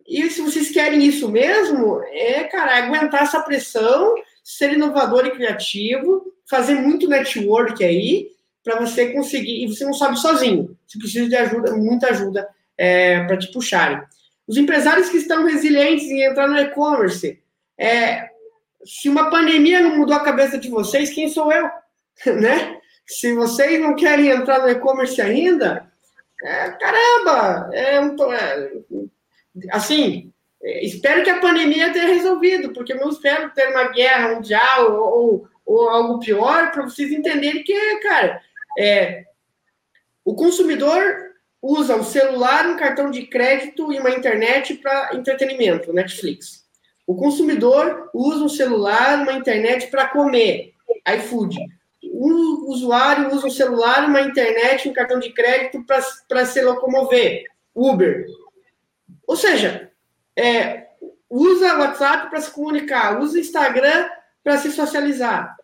E se vocês querem isso mesmo, é, cara, aguentar essa pressão ser inovador e criativo, fazer muito network aí, para você conseguir. E você não sobe sozinho, você precisa de ajuda, muita ajuda é, para te puxarem. Os empresários que estão resilientes em entrar no e-commerce, é, se uma pandemia não mudou a cabeça de vocês, quem sou eu? né? Se vocês não querem entrar no e-commerce ainda, é, caramba, é um, é, assim, espero que a pandemia tenha resolvido, porque eu não espero ter uma guerra mundial ou, ou, ou algo pior, para vocês entenderem que, cara, é, o consumidor usa um celular, um cartão de crédito e uma internet para entretenimento, Netflix. O consumidor usa um celular, uma internet para comer, iFood. O usuário usa um celular, uma internet, um cartão de crédito para se locomover, Uber. Ou seja, é, usa WhatsApp para se comunicar, usa Instagram para se socializar.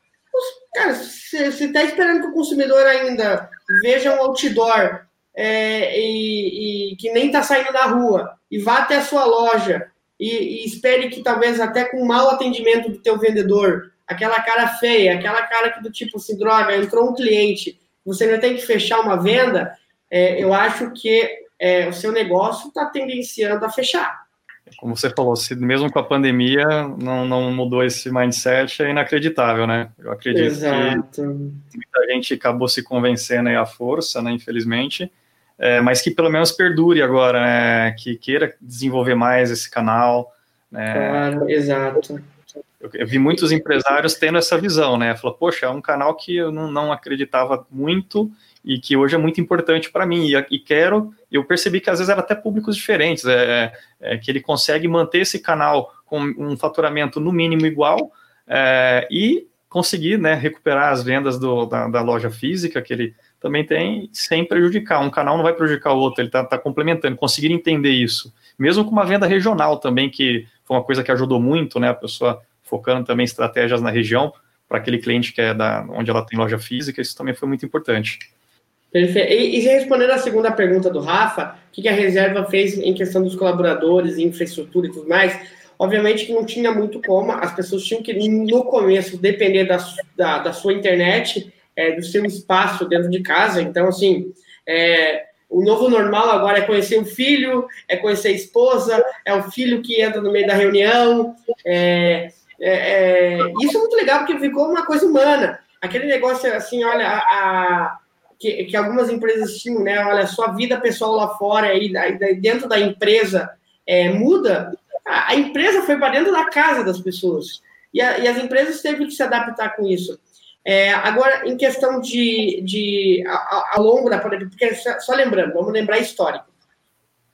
Cara, você está esperando que o consumidor ainda veja um outdoor é, e, e, que nem está saindo da rua e vá até a sua loja e, e, espere que talvez até com mau atendimento do teu vendedor, aquela cara feia, aquela cara que do tipo assim, droga, entrou um cliente, você ainda tem que fechar uma venda, é, eu acho que é, o seu negócio está tendenciando a fechar como você falou, se mesmo com a pandemia não, não mudou esse mindset, é inacreditável, né? Eu acredito Exato. que muita gente acabou se convencendo aí à força, né, infelizmente, é, mas que pelo menos perdure agora, né, que queira desenvolver mais esse canal. Né? Claro, exato. Eu, eu, vi muitos empresários tendo essa visão, né? Falou, poxa, é um canal que eu não, não acreditava muito e que hoje é muito importante para mim. E, e, quero, eu percebi que às vezes era até públicos diferentes, é, é, que ele consegue manter esse canal com um faturamento no mínimo igual é, e conseguir né, recuperar as vendas do, da, da, loja física que ele também tem sem prejudicar. Um canal não vai prejudicar o outro, ele está tá complementando, conseguir entender isso. Mesmo com uma venda regional também, que foi uma coisa que ajudou muito, né? A pessoa focando também estratégias na região para aquele cliente que é da onde ela tem loja física, isso também foi muito importante. Perfeito. E, e respondendo a segunda pergunta do Rafa, o que a reserva fez em questão dos colaboradores, infraestrutura e tudo mais, obviamente que não tinha muito como, as pessoas tinham que, no começo, depender da, da, da sua internet, é, do seu espaço dentro de casa. Então, assim, é, o novo normal agora é conhecer o filho, é conhecer a esposa, é o filho que entra no meio da reunião. É, é, é, isso é muito legal porque ficou uma coisa humana. Aquele negócio assim, olha, a, a que, que, algumas empresas tinham, né? Olha, sua vida pessoal lá fora e dentro da empresa é, muda. A, a, empresa foi para dentro da casa das pessoas e, a, e, as empresas teve que se adaptar com isso. É, agora, em questão de, de a, longo da pandemia, porque só lembrando, vamos lembrar histórico.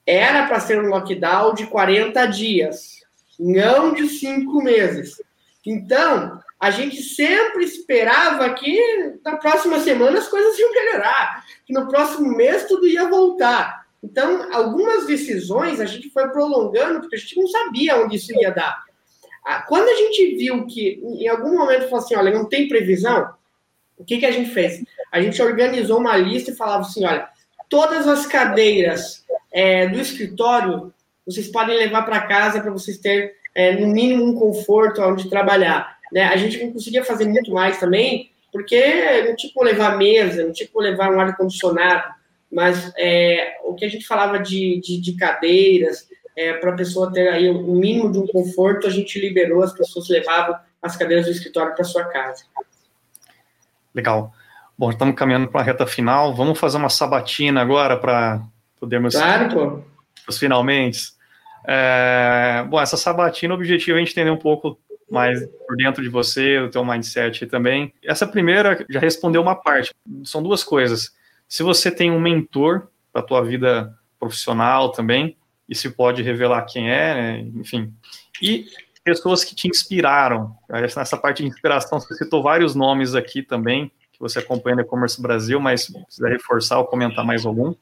Era para ser um lockdown de 40 dias, não de cinco meses. Então, a gente sempre esperava que na próxima semana as coisas iam melhorar, que no próximo mês tudo ia voltar. Então, algumas decisões a gente foi prolongando, porque a gente não sabia onde isso ia dar. Quando a gente viu que em algum momento falou assim: olha, não tem previsão, o que, que a gente fez? A gente organizou uma lista e falava assim: olha, todas as cadeiras é, do escritório vocês podem levar para casa para vocês terem, é, no mínimo, um conforto onde trabalhar. Né? A gente não conseguia fazer muito mais também, porque não tinha como levar mesa, não tinha como levar um ar-condicionado, mas é, o que a gente falava de, de, de cadeiras, é, para a pessoa ter aí o mínimo de um conforto, a gente liberou, as pessoas levavam as cadeiras do escritório para sua casa. Legal. Bom, estamos caminhando para a reta final. Vamos fazer uma sabatina agora para podermos. Claro, pô. Os finalmente. É, bom, essa sabatina, o objetivo é a gente entender um pouco mais por dentro de você, o teu mindset também. Essa primeira já respondeu uma parte. São duas coisas. Se você tem um mentor para a tua vida profissional também, isso pode revelar quem é, né? enfim. E pessoas que te inspiraram. Nessa parte de inspiração, você citou vários nomes aqui também, que você acompanha no e-commerce Brasil, mas precisa reforçar ou comentar mais algum.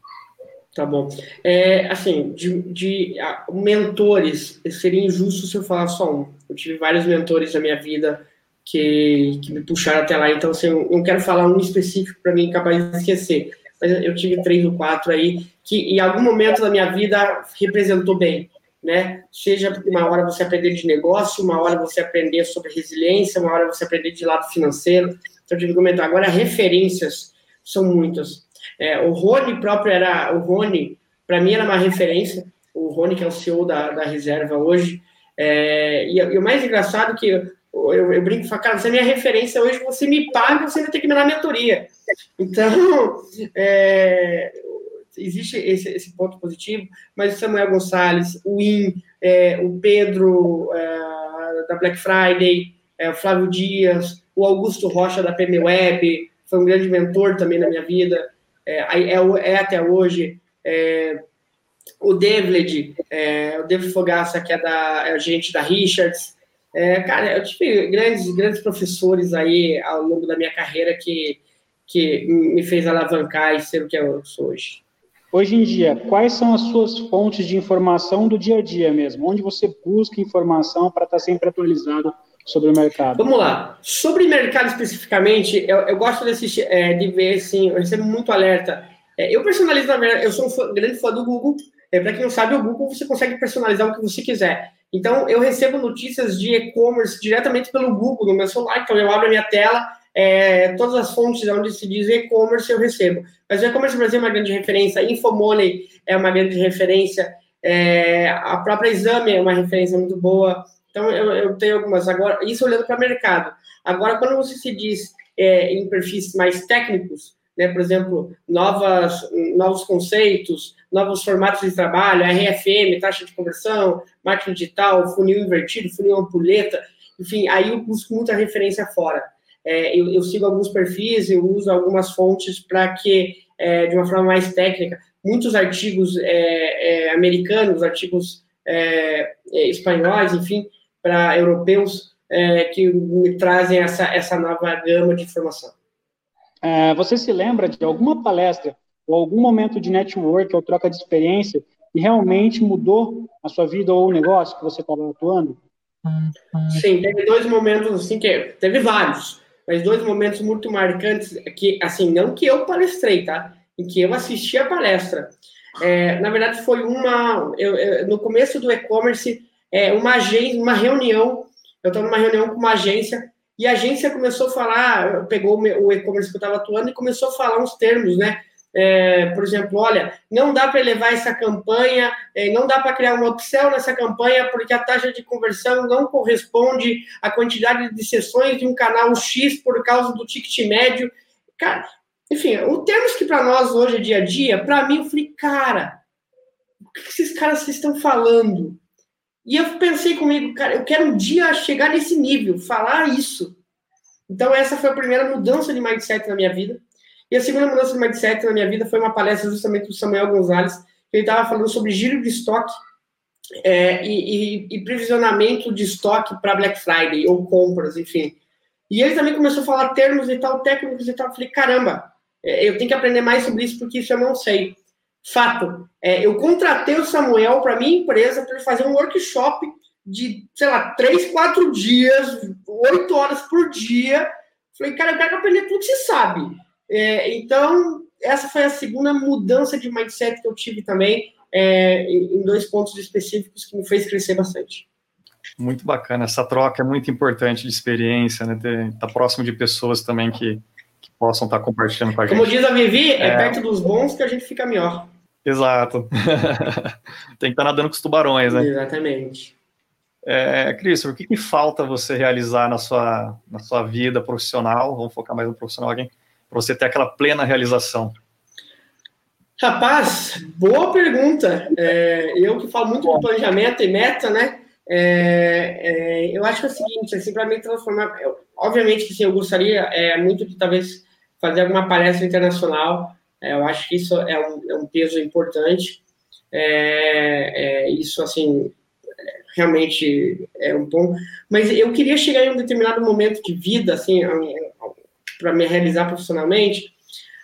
Tá bom. É, assim, de, de mentores, seria injusto se eu falar só um. Eu tive vários mentores na minha vida que, que me puxaram até lá, então assim, eu não quero falar um específico para mim capaz de esquecer. Mas eu tive três ou quatro aí que em algum momento da minha vida representou bem, né? Seja uma hora você aprender de negócio, uma hora você aprender sobre resiliência, uma hora você aprender de lado financeiro. Então, eu tive que comentar. Agora, referências são muitas. É, o Rony próprio era, o Rony, para mim era uma referência, o Rony que é o CEO da, da reserva hoje, é, e, e, o mais engraçado é que eu, eu, eu brinco e falo, cara, você é minha referência hoje, você me paga, você vai ter que me dar mentoria. Então, é, existe esse, esse, ponto positivo, mas o Samuel Gonçalves, o In, é, o Pedro é, da Black Friday, é, o Flávio Dias, o Augusto Rocha da PM Web, foi um grande mentor também na minha vida é, é, é até hoje. O David, o David Fogaça, que é da é gente da Richards. É, cara, eu tive grandes, grandes professores aí ao longo da minha carreira que, que me fez alavancar e ser o que eu sou hoje. Hoje em dia, quais são as suas fontes de informação do dia a dia mesmo? Onde você busca informação para estar sempre atualizado sobre o mercado? Vamos lá. Sobre mercado especificamente, eu, eu gosto de, assistir, é, de ver, assim, eu recebo muito alerta. É, eu personalizo, na verdade, eu sou um fã, grande fã do Google. É, Para quem não sabe, o Google você consegue personalizar o que você quiser. Então, eu recebo notícias de e-commerce diretamente pelo Google no meu celular. Então, eu abro a minha tela, é, todas as fontes onde se diz e-commerce eu recebo. Mas o e-commerce Brasil é uma grande referência, Infomoney é uma grande referência, é, a própria Exame é uma referência muito boa. Então, eu, eu tenho algumas. Agora, isso olhando para o mercado. Agora, quando você se diz é, em perfis mais técnicos, né, por exemplo, novas, novos conceitos, novos formatos de trabalho, RFM, taxa de conversão, marketing digital, funil invertido, funil ampulheta, enfim, aí eu busco muita referência fora. É, eu, eu, sigo alguns perfis, eu uso algumas fontes para que, é, de uma forma mais técnica, muitos artigos é, é americanos, artigos é, é, espanhóis, enfim, para europeus é, que me trazem essa, essa nova gama de informação. É, você se lembra de alguma palestra ou algum momento de network ou troca de experiência que realmente mudou a sua vida ou o negócio que você estava atuando? Sim, teve dois momentos assim que teve vários, mas dois momentos muito marcantes que assim não que eu palestrei, tá? Em que eu assisti a palestra. É, na verdade foi uma eu, eu, no começo do e-commerce é, uma agência, uma reunião. Eu estava numa reunião com uma agência e a agência começou a falar, pegou o e-commerce que eu estava atuando e começou a falar uns termos, né? É, por exemplo, olha, não dá para elevar essa campanha, é, não dá para criar uma opção nessa campanha porque a taxa de conversão não corresponde à quantidade de sessões de um canal X por causa do ticket médio. Cara, enfim, o termos que para nós hoje é dia a dia, para mim, eu falei, cara, o que esses caras estão falando? E eu pensei comigo, cara, eu quero um dia chegar nesse nível, falar isso. Então, essa foi a primeira mudança de mindset na minha vida. E a segunda mudança de mindset na minha vida foi uma palestra justamente do Samuel Gonzalez, que ele estava falando sobre giro de estoque é, e, e, e, previsionamento de estoque para Black Friday ou compras, enfim. E ele também começou a falar termos e tal, técnicos e tal. Eu falei, caramba, é, eu tenho que aprender mais sobre isso porque isso eu não sei. Fato, é, eu contratei o Samuel para minha empresa para ele fazer um workshop de, sei lá, três, quatro dias, oito horas por dia. Falei, cara, eu quero aprender tudo que você sabe. É, então, essa foi a segunda mudança de mindset que eu tive também, é, em dois pontos específicos que me fez crescer bastante. Muito bacana, essa troca é muito importante de experiência, né? Estar tá próximo de pessoas também que, que possam estar tá compartilhando com a gente. Como diz a Vivi, é, é perto dos bons que a gente fica melhor. Exato. Tem que estar tá nadando com os tubarões, né? Exatamente. É, Christopher, o que, que, falta você realizar na sua, na sua vida profissional? Vamos focar mais no profissional aqui para você ter aquela plena realização? Rapaz, boa pergunta. É, eu que falo muito de planejamento e meta, né? É, é, eu acho que é o seguinte, assim, para me transformar, eu, obviamente que sim, eu gostaria é, muito de talvez fazer alguma palestra internacional. É, eu acho que isso é um, é um peso importante. É, isso, assim, realmente é um bom. Mas eu queria chegar em um determinado momento de vida, assim, para me realizar profissionalmente,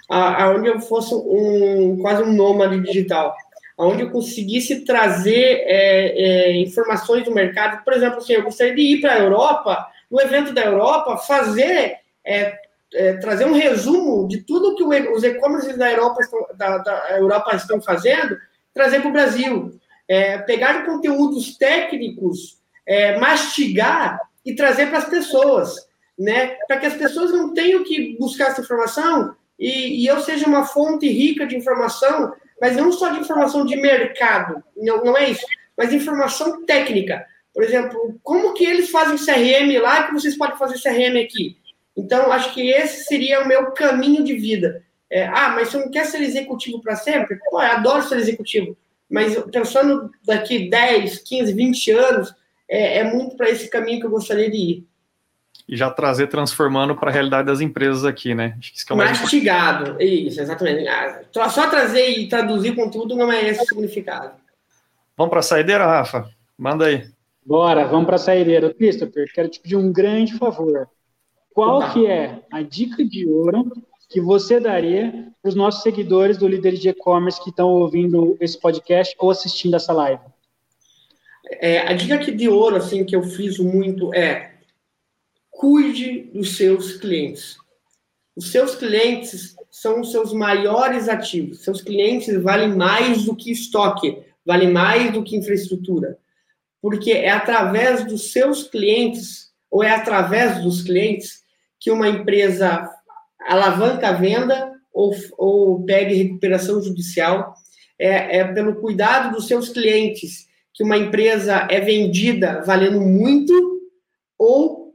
aonde eu fosse um quase um nômade digital, aonde eu conseguisse trazer é, é, informações do mercado. Por exemplo, assim, eu gostaria de ir para a Europa, no evento da Europa, fazer é, é trazer um resumo de tudo que os e-commerces da Europa estão, da, da Europa estão fazendo, trazer para o Brasil. É, pegar conteúdos técnicos, é, mastigar e trazer para as pessoas né? Para que as pessoas não tenham que buscar essa informação e, e, eu seja uma fonte rica de informação, mas não só de informação de mercado, não, não é isso, mas informação técnica. Por exemplo, como que eles fazem CRM lá e que vocês podem fazer CRM aqui? Então, acho que esse seria o meu caminho de vida. É, ah, mas você não quer ser executivo para sempre? Pô, eu adoro ser executivo. Mas pensando daqui 10, 15, 20 anos, é, é muito para esse caminho que eu gostaria de ir e já trazer transformando para a realidade das empresas aqui, né? Acho que isso que é o mais Mastigado, isso, exatamente. Ah, só trazer e traduzir conteúdo não é esse o significado. Vamos para a saideira, Rafa? Manda aí. Bora, vamos para a saideira. Christopher, quero te pedir um grande favor. Qual tá. que é a dica de ouro que você daria para os nossos seguidores do Líder de E-Commerce que estão ouvindo esse podcast ou assistindo essa live? É, a dica de ouro, assim, que eu friso muito é cuide dos seus clientes. Os seus clientes são os seus maiores ativos. Seus clientes valem mais do que estoque, valem mais do que infraestrutura. Porque é através dos seus clientes, ou é através dos clientes, que uma empresa alavanca a venda ou, ou pegue recuperação judicial. É, é pelo cuidado dos seus clientes que uma empresa é vendida valendo muito ou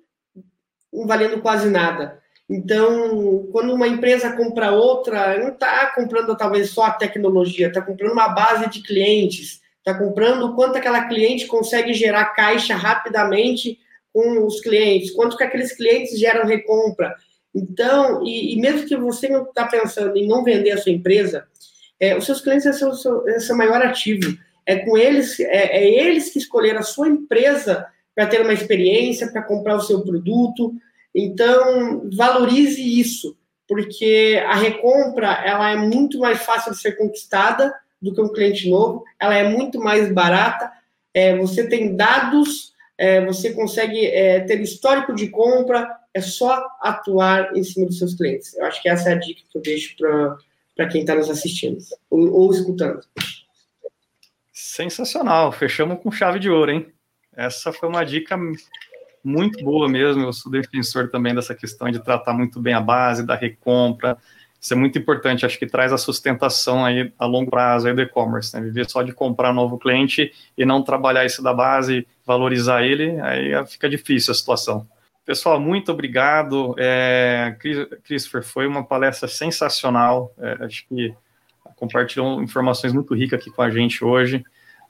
valendo quase nada. Então, quando uma empresa compra outra, não está comprando talvez só a tecnologia, está comprando uma base de clientes, está comprando quanto aquela cliente consegue gerar caixa rapidamente com os clientes, quanto que aqueles clientes geram recompra. Então, e, e mesmo que você não está pensando em não vender a sua empresa, é, os seus clientes é seu, seu, é seu maior ativo. É com eles, é, é eles que escolheram a sua empresa para ter uma experiência, para comprar o seu produto. Então, valorize isso, porque a recompra ela é muito mais fácil de ser conquistada do que um cliente novo, ela é muito mais barata, é, você tem dados, é, você consegue é, ter histórico de compra, é só atuar em cima dos seus clientes. Eu acho que essa é a dica que eu deixo para quem está nos assistindo ou, ou escutando. Sensacional, fechamos com chave de ouro, hein? Essa foi uma dica muito boa mesmo. Eu sou defensor também dessa questão de tratar muito bem a base, da recompra, Isso é muito importante, acho que traz a sustentação aí a longo prazo aí do e-commerce, né? Viver só de comprar novo cliente e não trabalhar isso da base, valorizar ele, aí fica difícil a situação. Pessoal, muito obrigado. É, Christopher, foi uma palestra sensacional. É, acho que compartilhou informações muito ricas aqui com a gente hoje.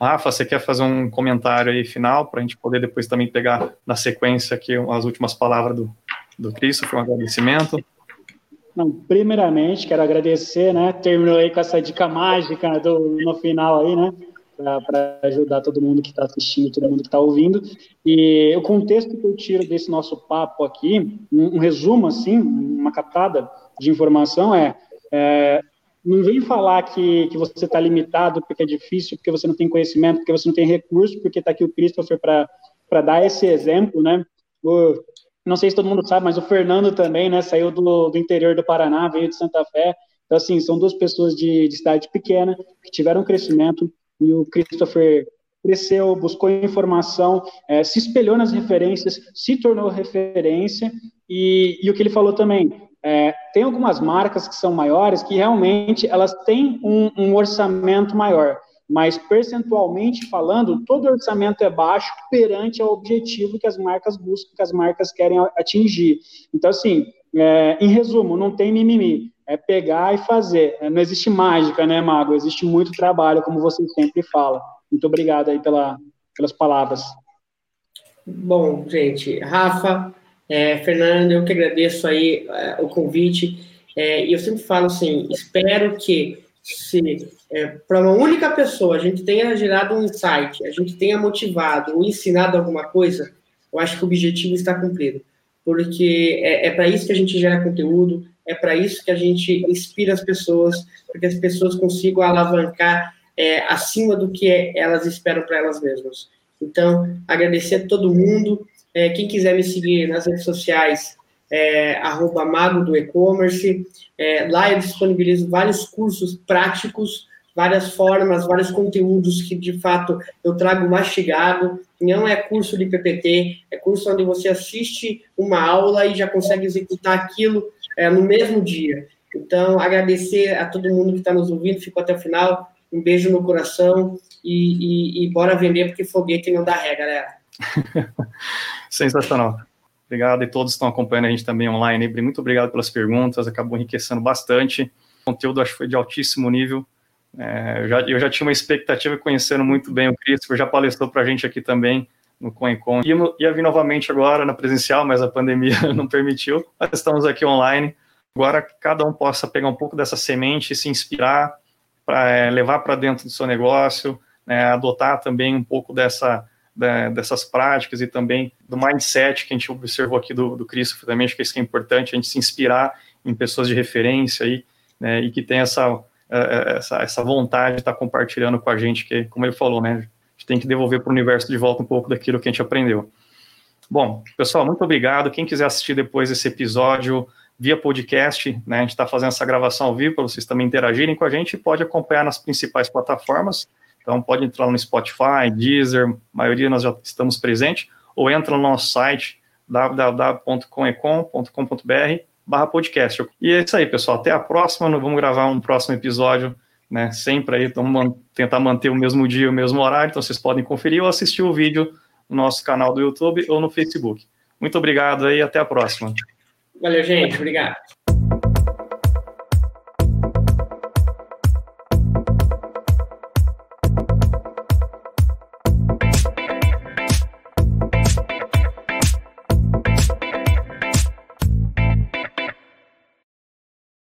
Rafa, você quer fazer um comentário aí final para a gente poder depois também pegar na sequência aqui as últimas palavras do, do Christopher, um agradecimento? Não, primeiramente, quero agradecer, né? Terminou aí com essa dica mágica do, no final aí, né? Para ajudar todo mundo que está assistindo, todo mundo que está ouvindo. E o contexto que eu tiro desse nosso papo aqui, um, um resumo, assim, uma captada de informação é, é não vem falar que, que você está limitado porque é difícil, porque você não tem conhecimento, porque você não tem recurso, porque está aqui o Christopher para dar esse exemplo, né? O, não sei se todo mundo sabe, mas o Fernando também, né, saiu do, do interior do Paraná, veio de Santa Fé. Então, assim, são duas pessoas de, de cidade pequena que tiveram crescimento e o Christopher cresceu, buscou informação, é, se espelhou nas referências, se tornou referência e, e o que ele falou também, é, tem algumas marcas que são maiores que realmente elas têm um, um orçamento maior mas percentualmente falando, todo orçamento é baixo perante ao objetivo que as marcas buscam, que as marcas querem atingir. Então, assim, é, em resumo, não tem mimimi, é pegar e fazer. É, não existe mágica, né, Mago? Existe muito trabalho, como você sempre fala. Muito obrigado aí pela, pelas palavras. Bom, gente, Rafa, é, Fernando, eu que agradeço aí é, o convite. É, e eu sempre falo assim, espero que se é, para uma única pessoa a gente tenha gerado um insight, a gente tenha motivado ou ensinado alguma coisa, eu acho que o objetivo está cumprido. Porque é, é para isso que a gente gera conteúdo, é para isso que a gente inspira as pessoas, para que as pessoas consigam alavancar é, acima do que elas esperam para elas mesmas. Então, agradecer a todo mundo. É, quem quiser me seguir nas redes sociais, é, arroba mago do e-commerce. É, lá eu disponibilizo vários cursos práticos, várias formas, vários conteúdos que de fato eu trago mastigado. Não é curso de PPT, é curso onde você assiste uma aula e já consegue executar aquilo é, no mesmo dia. Então, agradecer a todo mundo que está nos ouvindo, ficou até o final. Um beijo no coração e, e, e bora vender, porque foguete não dá ré, galera. Sensacional. Obrigado e todos estão acompanhando a gente também online. Muito obrigado pelas perguntas, acabou enriquecendo bastante. O conteúdo acho que foi de altíssimo nível. É, eu, já, eu já tinha uma expectativa conhecendo muito bem o Christopher, já palestrou para a gente aqui também no CoinCon. Ia, ia vir novamente agora na presencial, mas a pandemia não permitiu. Mas estamos aqui online. Agora que cada um possa pegar um pouco dessa semente se inspirar para é, levar para dentro do seu negócio, né, adotar também um pouco dessa da, dessas práticas e também do mindset que a gente observou aqui do, do Christopher também, acho que isso que é importante, a gente se inspirar em pessoas de referência aí, né, e que tem essa, é, é, essa, essa vontade de estar compartilhando com a gente, que, como ele falou, né, a gente tem que devolver para o universo de volta um pouco daquilo que a gente aprendeu. Bom, pessoal, muito obrigado. Quem quiser assistir depois esse episódio via podcast, né, a gente está fazendo essa gravação ao vivo para vocês também interagirem com a gente, pode acompanhar nas principais plataformas, então pode entrar no Spotify, Deezer, maioria nós já estamos presentes, ou entra no nosso site www.comecom.com.br barra podcast. E é isso aí, pessoal. Até a próxima. Vamos gravar um próximo episódio, né? Sempre aí, vamos tentar manter o mesmo dia, o mesmo horário. Então vocês podem conferir ou assistir o vídeo no nosso canal do YouTube ou no Facebook. Muito obrigado aí, até a próxima. Valeu, gente. Obrigado.